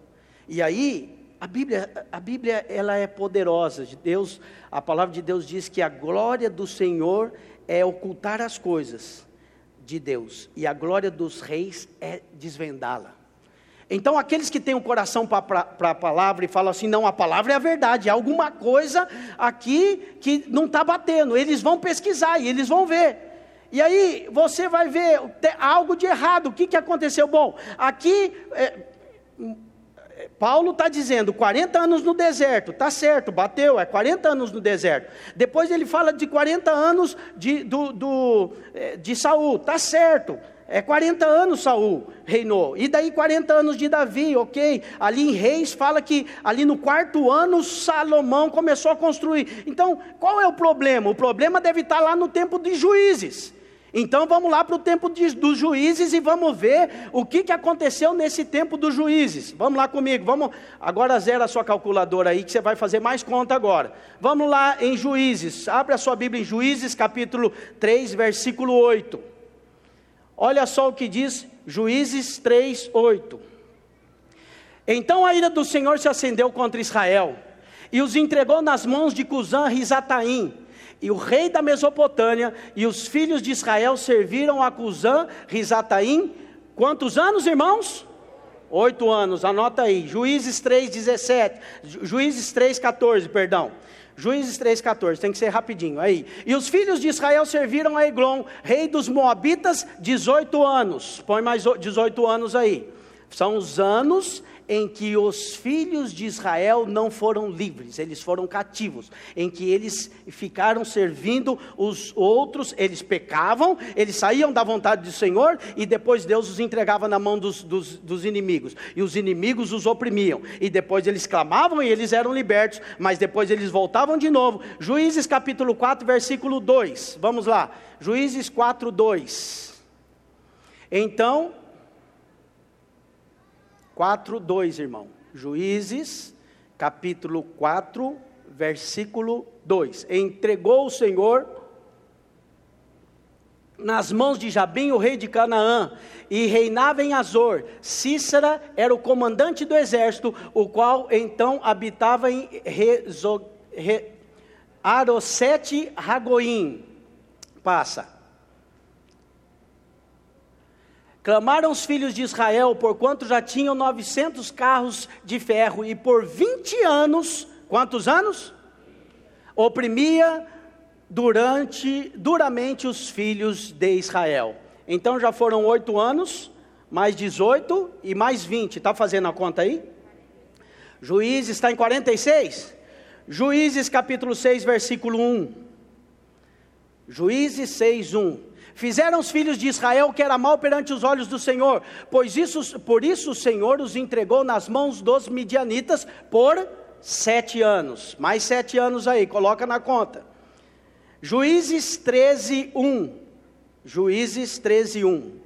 E aí, a Bíblia, a Bíblia ela é poderosa. De Deus, a palavra de Deus diz que a glória do Senhor é ocultar as coisas de Deus, e a glória dos reis é desvendá-la. Então, aqueles que têm o coração para a palavra e falam assim: não, a palavra é a verdade, há alguma coisa aqui que não está batendo, eles vão pesquisar e eles vão ver. E aí você vai ver algo de errado, o que, que aconteceu? Bom, aqui é, Paulo está dizendo 40 anos no deserto, está certo, bateu, é 40 anos no deserto. Depois ele fala de 40 anos de, do, do, é, de Saul, está certo. É 40 anos Saul reinou. E daí 40 anos de Davi, ok? Ali em Reis fala que ali no quarto ano Salomão começou a construir. Então, qual é o problema? O problema deve estar lá no tempo de juízes. Então vamos lá para o tempo de, dos juízes e vamos ver o que, que aconteceu nesse tempo dos juízes. Vamos lá comigo, vamos. Agora zera a sua calculadora aí que você vai fazer mais conta agora. Vamos lá em Juízes. Abre a sua Bíblia em Juízes, capítulo 3, versículo 8. Olha só o que diz Juízes 3, 8. Então a ira do Senhor se acendeu contra Israel e os entregou nas mãos de Cusã Risataim e o rei da Mesopotâmia e os filhos de Israel serviram a Cusã, Risataim, quantos anos, irmãos? Oito anos, anota aí. Juízes 3, 17. Juízes 3, 14, perdão. Juízes 3, 14, tem que ser rapidinho. Aí. E os filhos de Israel serviram a Eglon, rei dos Moabitas, 18 anos. Põe mais 18 anos aí. São os anos em que os filhos de Israel não foram livres, eles foram cativos, em que eles ficaram servindo os outros, eles pecavam, eles saíam da vontade do Senhor e depois Deus os entregava na mão dos, dos, dos inimigos, e os inimigos os oprimiam, e depois eles clamavam e eles eram libertos, mas depois eles voltavam de novo. Juízes capítulo 4, versículo 2, vamos lá, Juízes 4, 2. Então 4, 2, irmão. Juízes, capítulo 4, versículo 2. Entregou o Senhor nas mãos de Jabim, o rei de Canaã, e reinava em Azor. Cícera era o comandante do exército, o qual então habitava em Rezo, Re, Arosete Ragoim. Passa. Clamaram os filhos de Israel, porquanto já tinham 900 carros de ferro, e por 20 anos, quantos anos? Oprimia durante, duramente os filhos de Israel. Então já foram oito anos, mais 18 e mais 20. Está fazendo a conta aí? Juízes está em 46? Juízes capítulo 6, versículo 1. Juízes 6, 1. Fizeram os filhos de Israel o que era mal perante os olhos do Senhor, pois isso, por isso o Senhor os entregou nas mãos dos midianitas por sete anos. Mais sete anos aí, coloca na conta. Juízes 13, 1. Juízes 13, 1.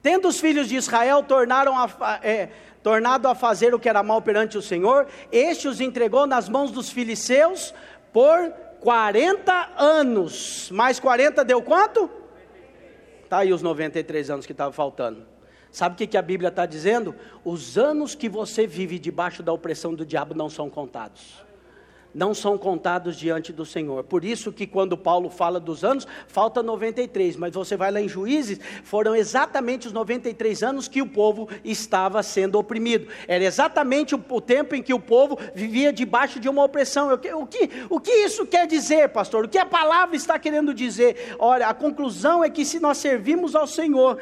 Tendo os filhos de Israel tornaram a, é, tornado a fazer o que era mal perante o Senhor, este os entregou nas mãos dos filisteus por 40 anos. Mais 40 deu quanto? Está aí os 93 anos que estavam faltando. Sabe o que, que a Bíblia está dizendo? Os anos que você vive debaixo da opressão do diabo não são contados não são contados diante do Senhor. Por isso que quando Paulo fala dos anos, falta 93, mas você vai lá em Juízes, foram exatamente os 93 anos que o povo estava sendo oprimido. Era exatamente o, tempo em que o povo vivia debaixo de uma opressão. O que, o, que, isso quer dizer, pastor? O que a palavra está querendo dizer? Olha, a conclusão é que se nós servimos ao Senhor,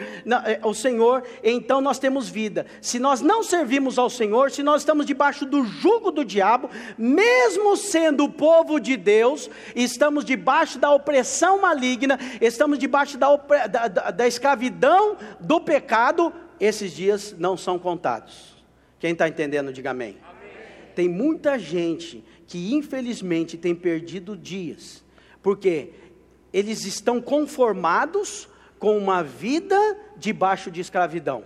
ao Senhor, então nós temos vida. Se nós não servimos ao Senhor, se nós estamos debaixo do jugo do diabo, mesmo sendo o povo de Deus, estamos debaixo da opressão maligna, estamos debaixo da, da, da, da escravidão do pecado, esses dias não são contados. Quem está entendendo, diga amém. amém. Tem muita gente que infelizmente tem perdido dias, porque eles estão conformados com uma vida debaixo de escravidão,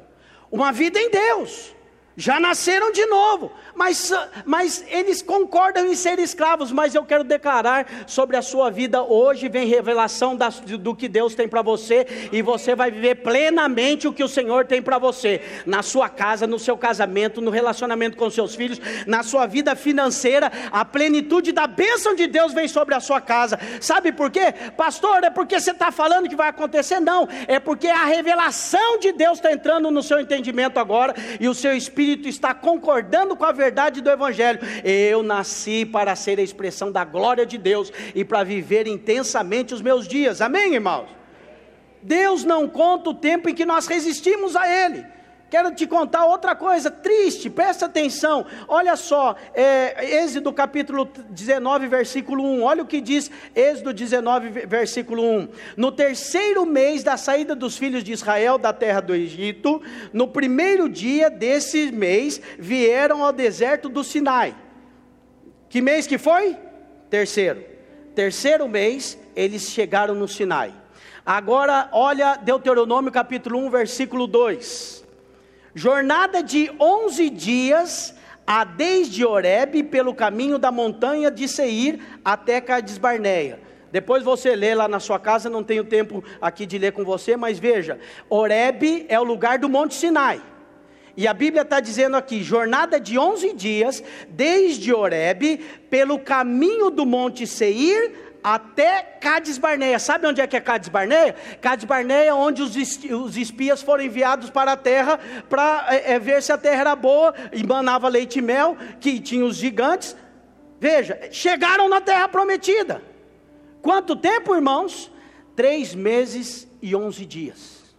uma vida em Deus já nasceram de novo, mas, mas eles concordam em ser escravos. Mas eu quero declarar sobre a sua vida hoje: vem revelação do que Deus tem para você, e você vai viver plenamente o que o Senhor tem para você, na sua casa, no seu casamento, no relacionamento com seus filhos, na sua vida financeira. A plenitude da bênção de Deus vem sobre a sua casa. Sabe por quê? Pastor, é porque você está falando que vai acontecer? Não, é porque a revelação de Deus está entrando no seu entendimento agora, e o seu espírito Espírito está concordando com a verdade do Evangelho. Eu nasci para ser a expressão da glória de Deus e para viver intensamente os meus dias. Amém, irmãos? Deus não conta o tempo em que nós resistimos a Ele. Quero te contar outra coisa triste, presta atenção. Olha só, é, Êxodo capítulo 19, versículo 1. Olha o que diz Êxodo 19, versículo 1. No terceiro mês da saída dos filhos de Israel da terra do Egito, no primeiro dia desse mês, vieram ao deserto do Sinai. Que mês que foi? Terceiro. Terceiro mês, eles chegaram no Sinai. Agora, olha Deuteronômio capítulo 1, versículo 2 jornada de 11 dias a desde Oreb pelo caminho da montanha de Seir até Cades Barneia. Depois você lê lá na sua casa, não tenho tempo aqui de ler com você, mas veja, Oreb é o lugar do Monte Sinai. E a Bíblia está dizendo aqui: jornada de 11 dias, desde Oreb, pelo caminho do Monte Seir até Cades Barneia. Sabe onde é que é Cades Barneia? Cades Barneia é onde os, espias foram enviados para a terra para é, é, ver se a terra era boa, e manava leite e mel, que tinha os gigantes. Veja, chegaram na terra prometida. Quanto tempo, irmãos? Três meses e onze dias.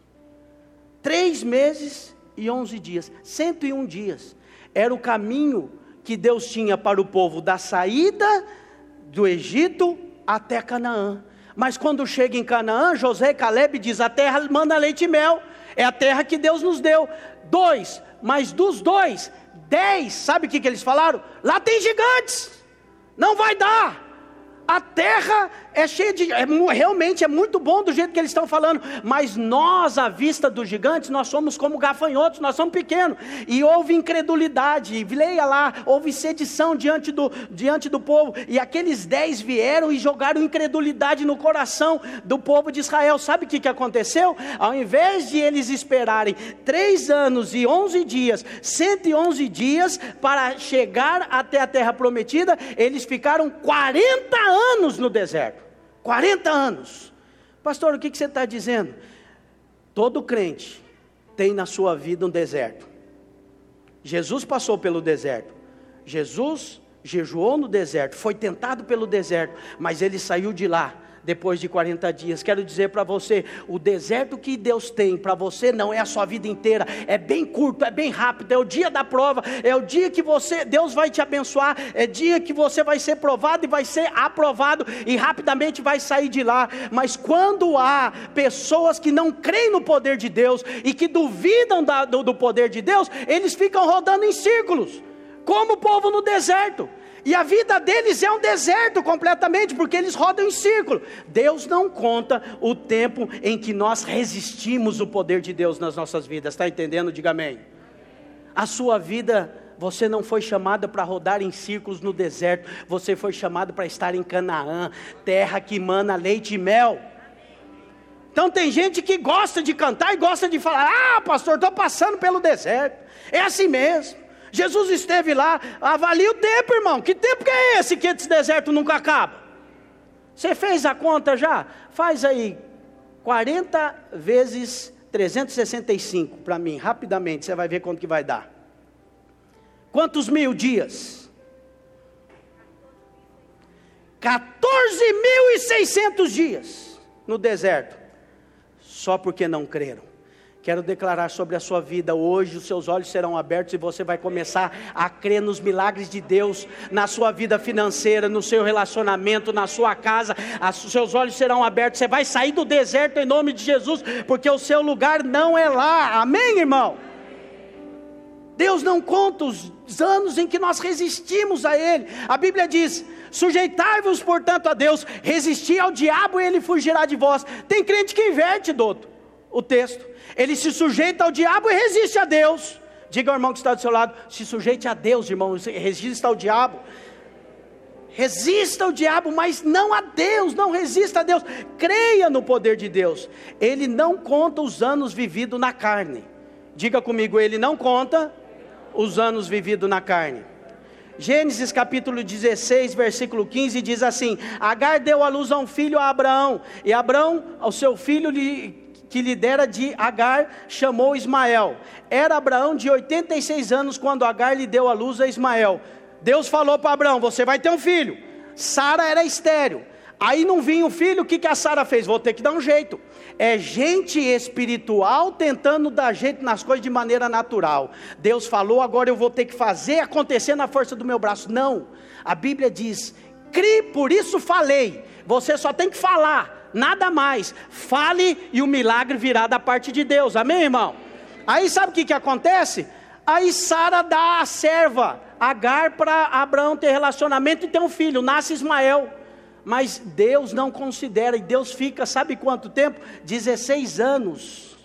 Três meses e onze dias. Cento e um dias. Era o caminho que Deus tinha para o povo da saída do Egito até Canaã. Mas quando chega em Canaã, José e Caleb diz: a terra manda leite e mel, é a terra que Deus nos deu. Dois, mas dos dois, dez, sabe o que, que eles falaram? Lá tem gigantes, não vai dar. A terra é cheia de. É, realmente é muito bom do jeito que eles estão falando, mas nós, à vista dos gigantes, nós somos como gafanhotos, nós somos pequenos. E houve incredulidade, leia lá, houve sedição diante do, diante do povo. E aqueles dez vieram e jogaram incredulidade no coração do povo de Israel. Sabe o que, que aconteceu? Ao invés de eles esperarem três anos e onze dias, 111 dias, para chegar até a terra prometida, eles ficaram 40 anos anos no deserto. 40 anos. Pastor, o que, você está dizendo? Todo crente tem na sua vida um deserto. Jesus passou pelo deserto. Jesus jejuou no deserto, foi tentado pelo deserto, mas ele saiu de lá depois de 40 dias. Quero dizer para você: o deserto que Deus tem para você não é a sua vida inteira, é bem curto, é bem rápido, é o dia da prova, é o dia que você, Deus vai te abençoar, é dia que você vai ser provado e vai ser aprovado e rapidamente vai sair de lá. Mas quando há pessoas que não creem no poder de Deus e que duvidam da, do, do poder de Deus, eles ficam rodando em círculos, como o povo no deserto. E a vida deles é um deserto completamente, porque eles rodam em círculo. Deus não conta o tempo em que nós resistimos o poder de Deus nas nossas vidas. Está entendendo? Diga amém. A sua vida você não foi chamado para rodar em círculos no deserto, você foi chamado para estar em Canaã, terra que mana leite e mel. Então tem gente que gosta de cantar e gosta de falar: Ah, pastor, estou passando pelo deserto. É assim mesmo. Jesus esteve lá, avalie o tempo, irmão. Que tempo que é esse que esse deserto nunca acaba? Você fez a conta já? Faz aí 40 vezes 365 para mim, rapidamente, você vai ver quanto que vai dar. Quantos mil dias? 14.600 dias no deserto, só porque não creram. Quero declarar sobre a sua vida hoje, os seus olhos serão abertos e você vai começar a crer nos milagres de Deus na sua vida financeira, no seu relacionamento, na sua casa. Os seus olhos serão abertos. Você vai sair do deserto em nome de Jesus, porque o seu lugar não é lá. Amém, irmão? Deus não conta os anos em que nós resistimos a Ele. A Bíblia diz: sujeitai-vos, portanto, a Deus, resisti ao diabo e ele fugirá de vós. Tem crente que inverte, doutor, o texto ele se sujeita ao diabo e resiste a Deus. Diga ao irmão que está do seu lado: se sujeite a Deus, irmão, resista ao diabo. Resista ao diabo, mas não a Deus, não resista a Deus. Creia no poder de Deus. Ele não conta os anos vividos na carne. Diga comigo, ele não conta os anos vividos na carne. Gênesis capítulo 16, versículo 15 diz assim: Agar deu à luz a um filho a Abraão, e Abraão, ao seu filho, lhe que lhe dera de Agar, chamou Ismael. Era Abraão de 86 anos quando Agar lhe deu a luz a Ismael. Deus falou para Abraão: Você vai ter um filho. Sara era estéreo. Aí não vinha o filho, o que, que a Sara fez? Vou ter que dar um jeito. É gente espiritual tentando dar jeito nas coisas de maneira natural. Deus falou, agora eu vou ter que fazer acontecer na força do meu braço. Não. A Bíblia diz: crie, por isso falei. Você só tem que falar, nada mais. Fale e o milagre virá da parte de Deus. Amém, irmão? Aí sabe o que, que acontece? Aí Sara dá a serva, Agar, para Abraão ter relacionamento e ter um filho. Nasce Ismael mas Deus não considera, e Deus fica, sabe quanto tempo? 16 anos,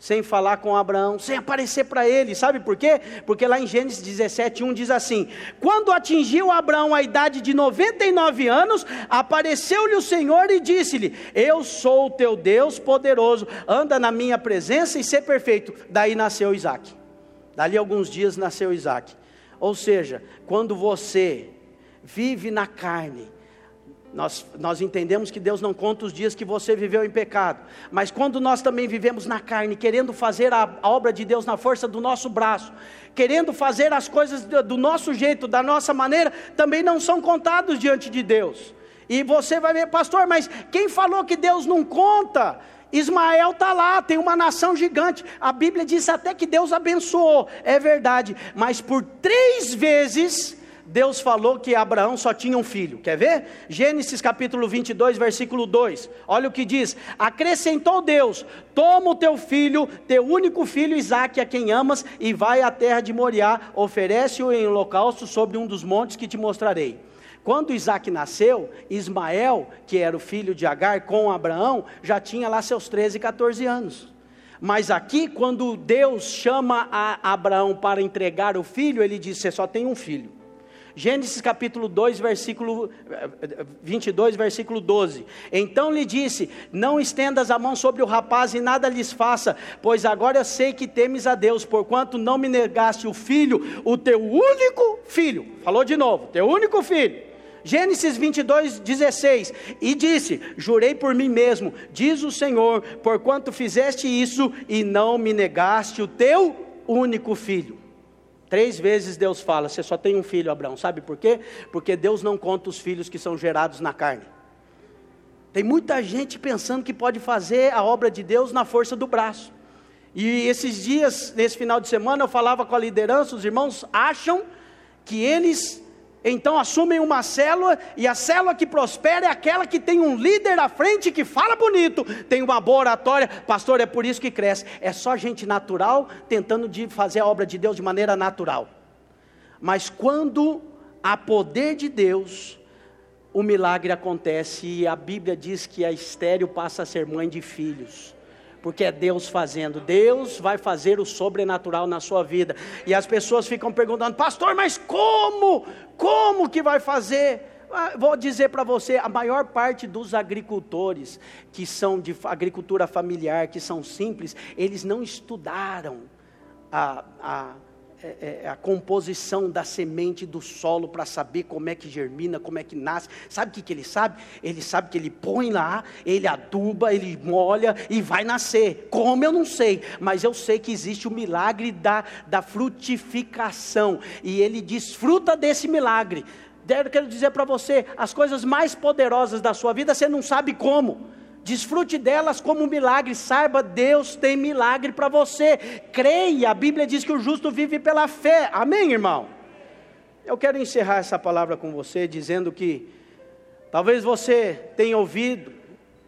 sem falar com Abraão, sem aparecer para ele, sabe por quê? Porque lá em Gênesis 17, 1 diz assim: Quando atingiu Abraão a idade de 99 anos, apareceu-lhe o Senhor e disse-lhe: Eu sou o teu Deus poderoso, anda na minha presença e ser perfeito. Daí nasceu Isaac. Dali alguns dias nasceu Isaac. Ou seja, quando você vive na carne, nós, nós entendemos que Deus não conta os dias que você viveu em pecado, mas quando nós também vivemos na carne, querendo fazer a, a obra de Deus na força do nosso braço, querendo fazer as coisas do, do nosso jeito, da nossa maneira, também não são contados diante de Deus. E você vai ver, pastor, mas quem falou que Deus não conta? Ismael está lá, tem uma nação gigante. A Bíblia diz até que Deus abençoou, é verdade, mas por três vezes Deus falou que Abraão só tinha um filho. Quer ver? Gênesis capítulo 22, versículo 2. Olha o que diz: Acrescentou Deus: Toma o teu filho, teu único filho Isaque, a quem amas, e vai à terra de Moriá, oferece-o em holocausto sobre um dos montes que te mostrarei. Quando Isaac nasceu, Ismael, que era o filho de Agar com Abraão, já tinha lá seus 13, 14 anos. Mas aqui, quando Deus chama a Abraão para entregar o filho, ele diz: Você só tem um filho. Gênesis capítulo 2, versículo 22, versículo 12. Então lhe disse: Não estendas a mão sobre o rapaz e nada lhes faça, pois agora sei que temes a Deus, porquanto não me negaste o filho, o teu único filho. Falou de novo, teu único filho. Gênesis 22, 16: E disse: Jurei por mim mesmo, diz o Senhor, porquanto fizeste isso e não me negaste o teu único filho. Três vezes Deus fala: Você só tem um filho, Abraão. Sabe por quê? Porque Deus não conta os filhos que são gerados na carne. Tem muita gente pensando que pode fazer a obra de Deus na força do braço. E esses dias, nesse final de semana, eu falava com a liderança, os irmãos acham que eles então assumem uma célula, e a célula que prospera é aquela que tem um líder à frente que fala bonito, tem uma boa oratória, pastor, é por isso que cresce. É só gente natural tentando de fazer a obra de Deus de maneira natural. Mas quando há poder de Deus, o milagre acontece, e a Bíblia diz que a estéreo passa a ser mãe de filhos porque é Deus fazendo. Deus vai fazer o sobrenatural na sua vida. E as pessoas ficam perguntando, pastor, mas como? Como que vai fazer? Ah, vou dizer para você, a maior parte dos agricultores que são de agricultura familiar, que são simples, eles não estudaram a, a é, é, é, a composição da semente do solo para saber como é que germina, como é que nasce. Sabe o que, que ele sabe? Ele sabe que ele põe lá, ele aduba, ele molha e vai nascer. Como eu não sei, mas eu sei que existe o milagre da, da frutificação e ele desfruta desse milagre. Quero dizer para você, as coisas mais poderosas da sua vida você não sabe como Desfrute delas como um milagre, saiba, Deus tem milagre para você. Creia, a Bíblia diz que o justo vive pela fé. Amém, irmão? Eu quero encerrar essa palavra com você dizendo que talvez você tenha ouvido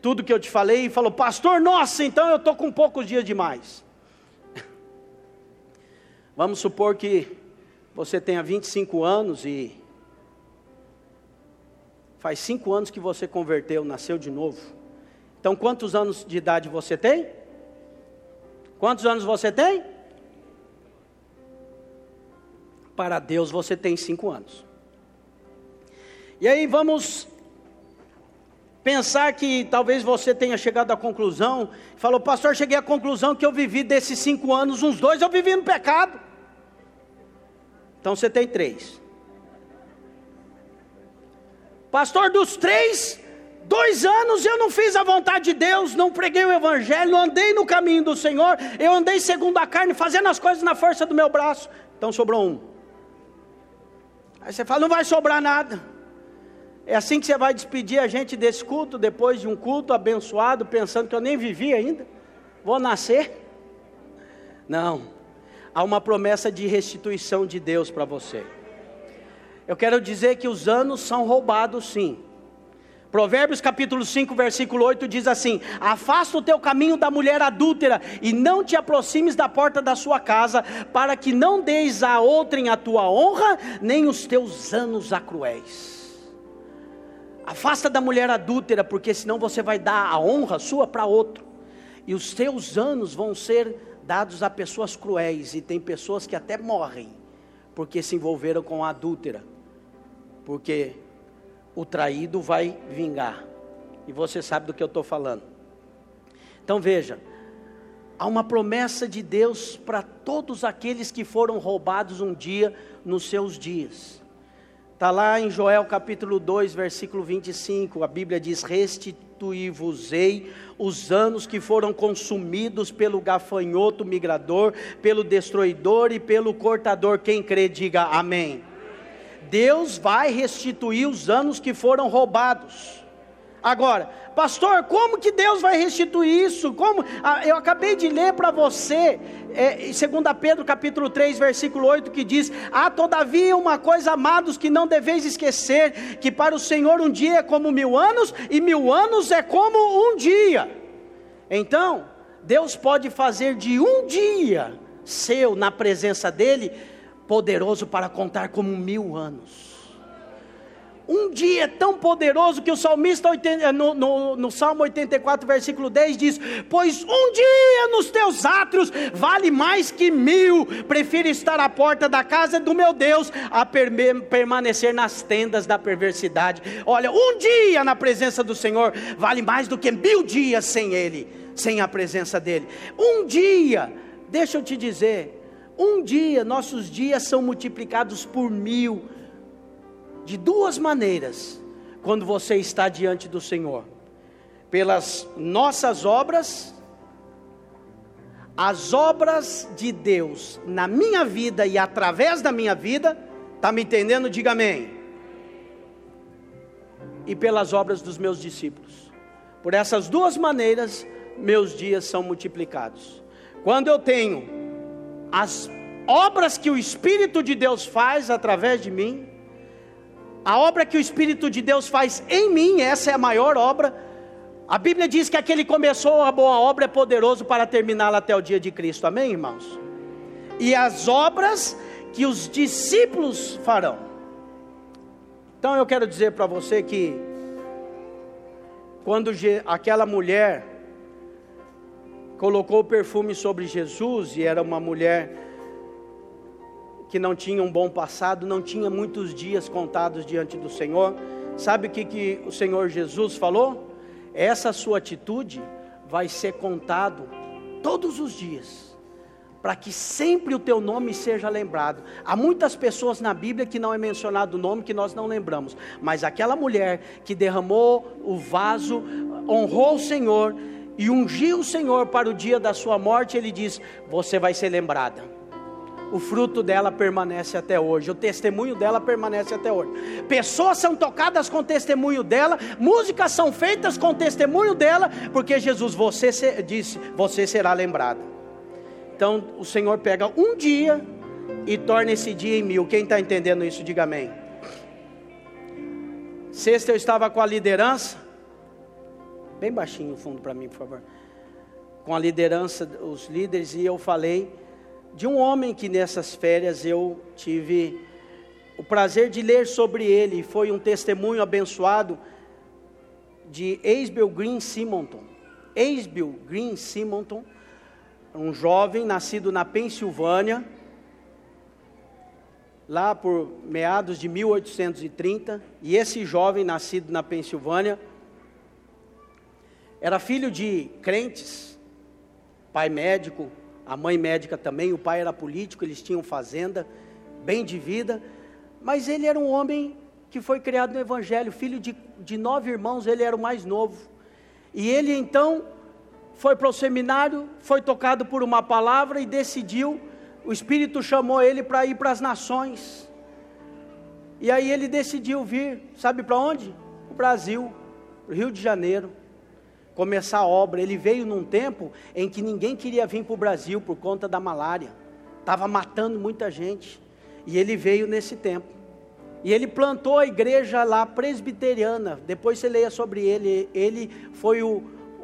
tudo que eu te falei e falou, pastor, nossa, então eu estou com poucos dias demais. <laughs> Vamos supor que você tenha 25 anos e faz cinco anos que você converteu, nasceu de novo. Então, quantos anos de idade você tem? Quantos anos você tem? Para Deus você tem cinco anos. E aí vamos pensar que talvez você tenha chegado à conclusão, falou, pastor, cheguei à conclusão que eu vivi desses cinco anos, uns dois eu vivi no pecado. Então você tem três. Pastor, dos três, Dois anos eu não fiz a vontade de Deus, não preguei o Evangelho, andei no caminho do Senhor, eu andei segundo a carne, fazendo as coisas na força do meu braço. Então sobrou um. Aí você fala, não vai sobrar nada. É assim que você vai despedir a gente desse culto, depois de um culto abençoado, pensando que eu nem vivi ainda? Vou nascer? Não. Há uma promessa de restituição de Deus para você. Eu quero dizer que os anos são roubados sim. Provérbios capítulo 5, versículo 8 diz assim: Afasta o teu caminho da mulher adúltera e não te aproximes da porta da sua casa, para que não deis a outrem a tua honra, nem os teus anos a cruéis. Afasta da mulher adúltera, porque senão você vai dar a honra sua para outro, e os teus anos vão ser dados a pessoas cruéis, e tem pessoas que até morrem, porque se envolveram com a adúltera, porque o traído vai vingar. E você sabe do que eu estou falando. Então veja, há uma promessa de Deus para todos aqueles que foram roubados um dia nos seus dias. Está lá em Joel capítulo 2, versículo 25, a Bíblia diz: Restituí-vos-ei os anos que foram consumidos pelo gafanhoto migrador, pelo destruidor e pelo cortador. Quem crê, diga amém. Deus vai restituir os anos que foram roubados. Agora, pastor, como que Deus vai restituir isso? Como? Ah, eu acabei de ler para você, é, 2 Pedro capítulo 3, versículo 8, que diz: Há todavia uma coisa, amados, que não deveis esquecer: que para o Senhor um dia é como mil anos, e mil anos é como um dia. Então, Deus pode fazer de um dia seu na presença dEle poderoso para contar como mil anos. Um dia tão poderoso que o salmista eh, no, no, no, Salmo 84, versículo 10 diz: Pois um dia nos teus átrios vale mais que mil, prefiro estar à porta da casa do meu Deus a permanecer nas tendas da perversidade. Olha, um dia na presença do Senhor vale mais do que mil dias sem Ele, sem a presença dEle. Um dia, deixa eu te dizer, um dia, nossos dias são multiplicados por mil, de duas maneiras, quando você está diante do Senhor: pelas nossas obras, as obras de Deus na minha vida e através da minha vida, está me entendendo? Diga amém. E pelas obras dos meus discípulos. Por essas duas maneiras, meus dias são multiplicados. Quando eu tenho as obras que o Espírito de Deus faz através de mim, a obra que o Espírito de Deus faz em mim, essa é a maior obra. A Bíblia diz que aquele que começou a boa obra é poderoso para terminá-la até o dia de Cristo, amém, irmãos? E as obras que os discípulos farão. Então eu quero dizer para você que, quando aquela mulher colocou o perfume sobre Jesus, e era uma mulher que não tinha um bom passado, não tinha muitos dias contados diante do Senhor. Sabe o que, que o Senhor Jesus falou? Essa sua atitude vai ser contado todos os dias, para que sempre o teu nome seja lembrado. Há muitas pessoas na Bíblia que não é mencionado o nome que nós não lembramos, mas aquela mulher que derramou o vaso, honrou o Senhor, e ungiu o Senhor para o dia da sua morte, ele diz: Você vai ser lembrada. O fruto dela permanece até hoje, o testemunho dela permanece até hoje. Pessoas são tocadas com o testemunho dela, músicas são feitas com o testemunho dela, porque Jesus você se, disse: Você será lembrada. Então o Senhor pega um dia e torna esse dia em mil. Quem está entendendo isso, diga amém. Sexta eu estava com a liderança bem baixinho o fundo para mim, por favor. Com a liderança, os líderes, e eu falei de um homem que nessas férias eu tive o prazer de ler sobre ele, foi um testemunho abençoado de Eisbel Green Simonton. Eisbel Green Simonton, um jovem nascido na Pensilvânia, lá por meados de 1830, e esse jovem nascido na Pensilvânia, era filho de crentes, pai médico, a mãe médica também, o pai era político, eles tinham fazenda, bem de vida, mas ele era um homem que foi criado no Evangelho, filho de, de nove irmãos, ele era o mais novo. E ele então foi para o seminário, foi tocado por uma palavra e decidiu, o Espírito chamou ele para ir para as nações. E aí ele decidiu vir, sabe para onde? O Brasil, Rio de Janeiro, começar a obra. Ele veio num tempo em que ninguém queria vir para o Brasil por conta da malária, estava matando muita gente. E ele veio nesse tempo. E ele plantou a igreja lá presbiteriana. Depois você leia sobre ele. Ele foi o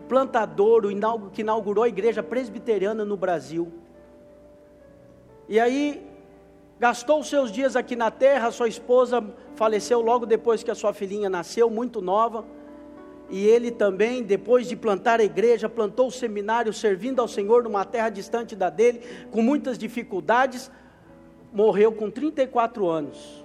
plantador, o que inaugurou a igreja presbiteriana no Brasil. E aí gastou seus dias aqui na terra, sua esposa faleceu logo depois que a sua filhinha nasceu, muito nova. E ele também, depois de plantar a igreja, plantou o seminário, servindo ao Senhor numa terra distante da dele, com muitas dificuldades, morreu com 34 anos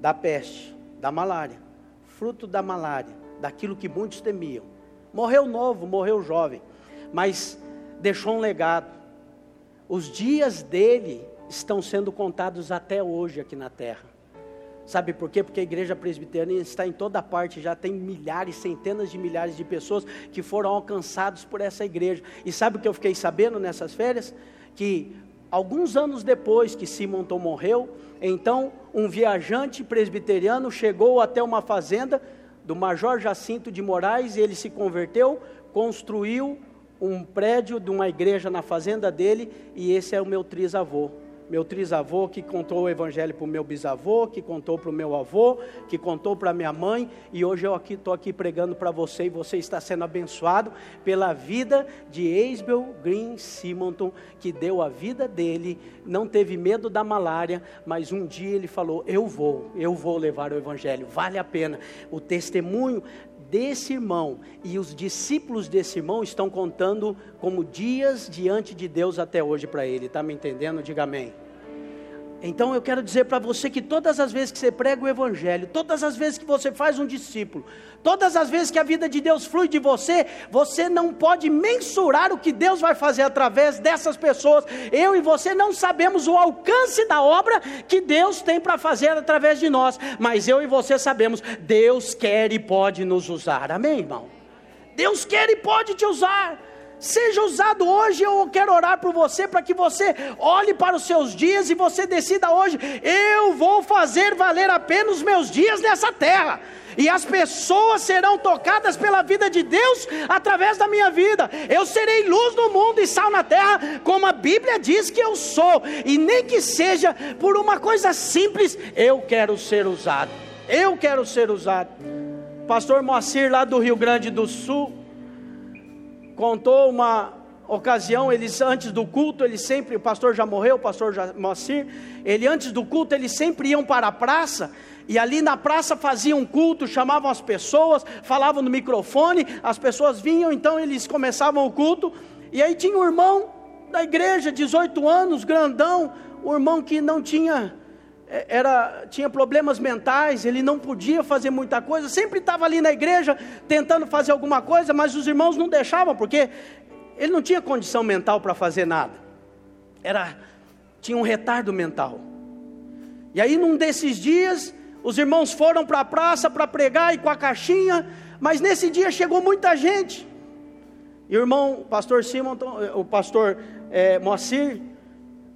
da peste, da malária, fruto da malária, daquilo que muitos temiam. Morreu novo, morreu jovem, mas deixou um legado. Os dias dele estão sendo contados até hoje aqui na terra. Sabe por quê? Porque a igreja presbiteriana está em toda parte, já tem milhares, centenas de milhares de pessoas que foram alcançados por essa igreja. E sabe o que eu fiquei sabendo nessas férias? Que alguns anos depois que Simonton morreu, então um viajante presbiteriano chegou até uma fazenda do Major Jacinto de Moraes e ele se converteu, construiu um prédio de uma igreja na fazenda dele e esse é o meu trisavô meu trisavô que contou o evangelho para o meu bisavô, que contou para o meu avô, que contou para minha mãe, e hoje eu aqui estou aqui pregando para você e você está sendo abençoado pela vida de Eisbel Green Simonton, que deu a vida dele, não teve medo da malária, mas um dia ele falou: Eu vou, eu vou levar o evangelho, vale a pena. O testemunho desse irmão e os discípulos desse irmão estão contando como dias diante de Deus até hoje para ele. Está me entendendo? Diga amém. Então eu quero dizer para você que todas as vezes que você prega o Evangelho, todas as vezes que você faz um discípulo, todas as vezes que a vida de Deus flui de você, você não pode mensurar o que Deus vai fazer através dessas pessoas. Eu e você não sabemos o alcance da obra que Deus tem para fazer através de nós, mas eu e você sabemos, Deus quer e pode nos usar. Amém, irmão? Deus quer e pode te usar. Seja usado hoje, eu quero orar por você para que você olhe para os seus dias e você decida hoje: eu vou fazer valer a pena os meus dias nessa terra. E as pessoas serão tocadas pela vida de Deus através da minha vida. Eu serei luz no mundo e sal na terra, como a Bíblia diz que eu sou. E nem que seja por uma coisa simples, eu quero ser usado. Eu quero ser usado. Pastor Moacir, lá do Rio Grande do Sul, contou uma ocasião, eles antes do culto, eles sempre, o pastor já morreu, o pastor já, Moacir, ele antes do culto, eles sempre iam para a praça, e ali na praça faziam culto, chamavam as pessoas, falavam no microfone, as pessoas vinham, então eles começavam o culto, e aí tinha um irmão da igreja, 18 anos, grandão, o irmão que não tinha era, tinha problemas mentais, ele não podia fazer muita coisa, sempre estava ali na igreja tentando fazer alguma coisa, mas os irmãos não deixavam, porque ele não tinha condição mental para fazer nada. Era tinha um retardo mental. E aí num desses dias, os irmãos foram para a praça para pregar e com a caixinha, mas nesse dia chegou muita gente. E o irmão, o pastor Simon, o pastor é, Moacir,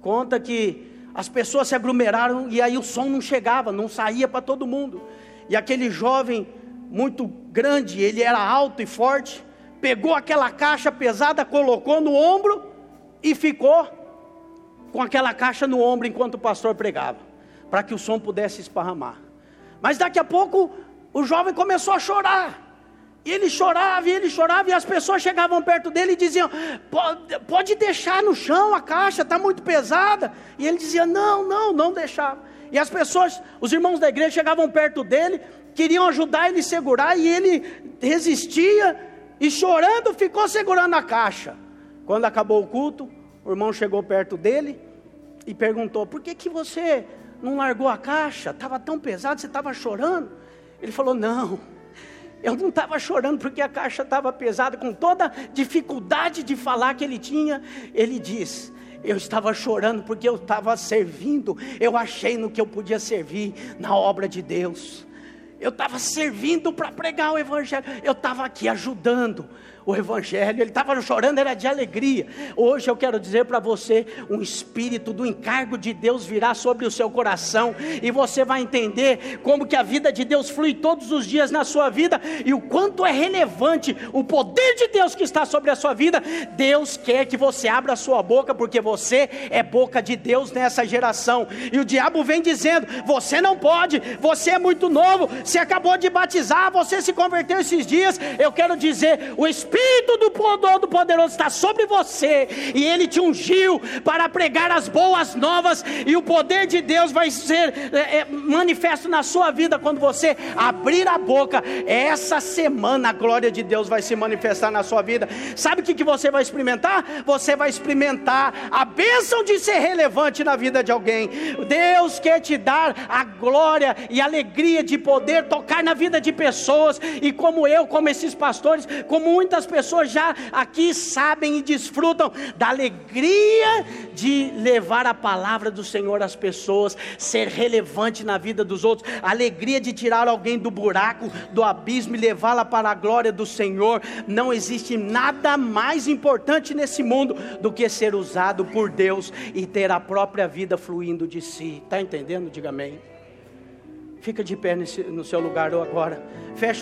conta que as pessoas se aglomeraram e aí o som não chegava, não saía para todo mundo. E aquele jovem muito grande, ele era alto e forte, pegou aquela caixa pesada, colocou no ombro e ficou com aquela caixa no ombro enquanto o pastor pregava, para que o som pudesse esparramar. Mas daqui a pouco o jovem começou a chorar. E ele chorava, e ele chorava, e as pessoas chegavam perto dele e diziam: Pode, deixar no chão a caixa, está muito pesada. E ele dizia: Não, não, não deixava. E as pessoas, os irmãos da igreja chegavam perto dele, queriam ajudar ele a segurar, e ele resistia, e chorando ficou segurando a caixa. Quando acabou o culto, o irmão chegou perto dele e perguntou: Por que, que você não largou a caixa? Estava tão pesado, você estava chorando? Ele falou: Não eu não estava chorando porque a caixa estava pesada, com toda dificuldade de falar que ele tinha. Ele diz: Eu estava chorando porque eu estava servindo, eu achei no que eu podia servir na obra de Deus. Eu estava servindo para pregar o Evangelho, eu estava aqui ajudando o Evangelho, ele estava chorando, era de alegria. Hoje eu quero dizer para você: um espírito do encargo de Deus virá sobre o seu coração, e você vai entender como que a vida de Deus flui todos os dias na sua vida, e o quanto é relevante o poder de Deus que está sobre a sua vida. Deus quer que você abra a sua boca, porque você é boca de Deus nessa geração, e o diabo vem dizendo: você não pode, você é muito novo, você acabou de batizar, você se converteu esses dias. Eu quero dizer: o Espírito Espírito do Poder Poderoso está sobre você, e Ele te ungiu para pregar as boas novas, e o poder de Deus vai ser é, é, manifesto na sua vida quando você abrir a boca. Essa semana a glória de Deus vai se manifestar na sua vida. Sabe o que, que você vai experimentar? Você vai experimentar a bênção de ser relevante na vida de alguém. Deus quer te dar a glória e a alegria de poder tocar na vida de pessoas, e como eu, como esses pastores, como muitas Quantas pessoas já aqui sabem e desfrutam da alegria de levar a palavra do Senhor às pessoas, ser relevante na vida dos outros, a alegria de tirar alguém do buraco, do abismo e levá-la para a glória do Senhor. Não existe nada mais importante nesse mundo do que ser usado por Deus e ter a própria vida fluindo de si. Está entendendo? Diga amém. Fica de pé nesse, no seu lugar agora. Fecha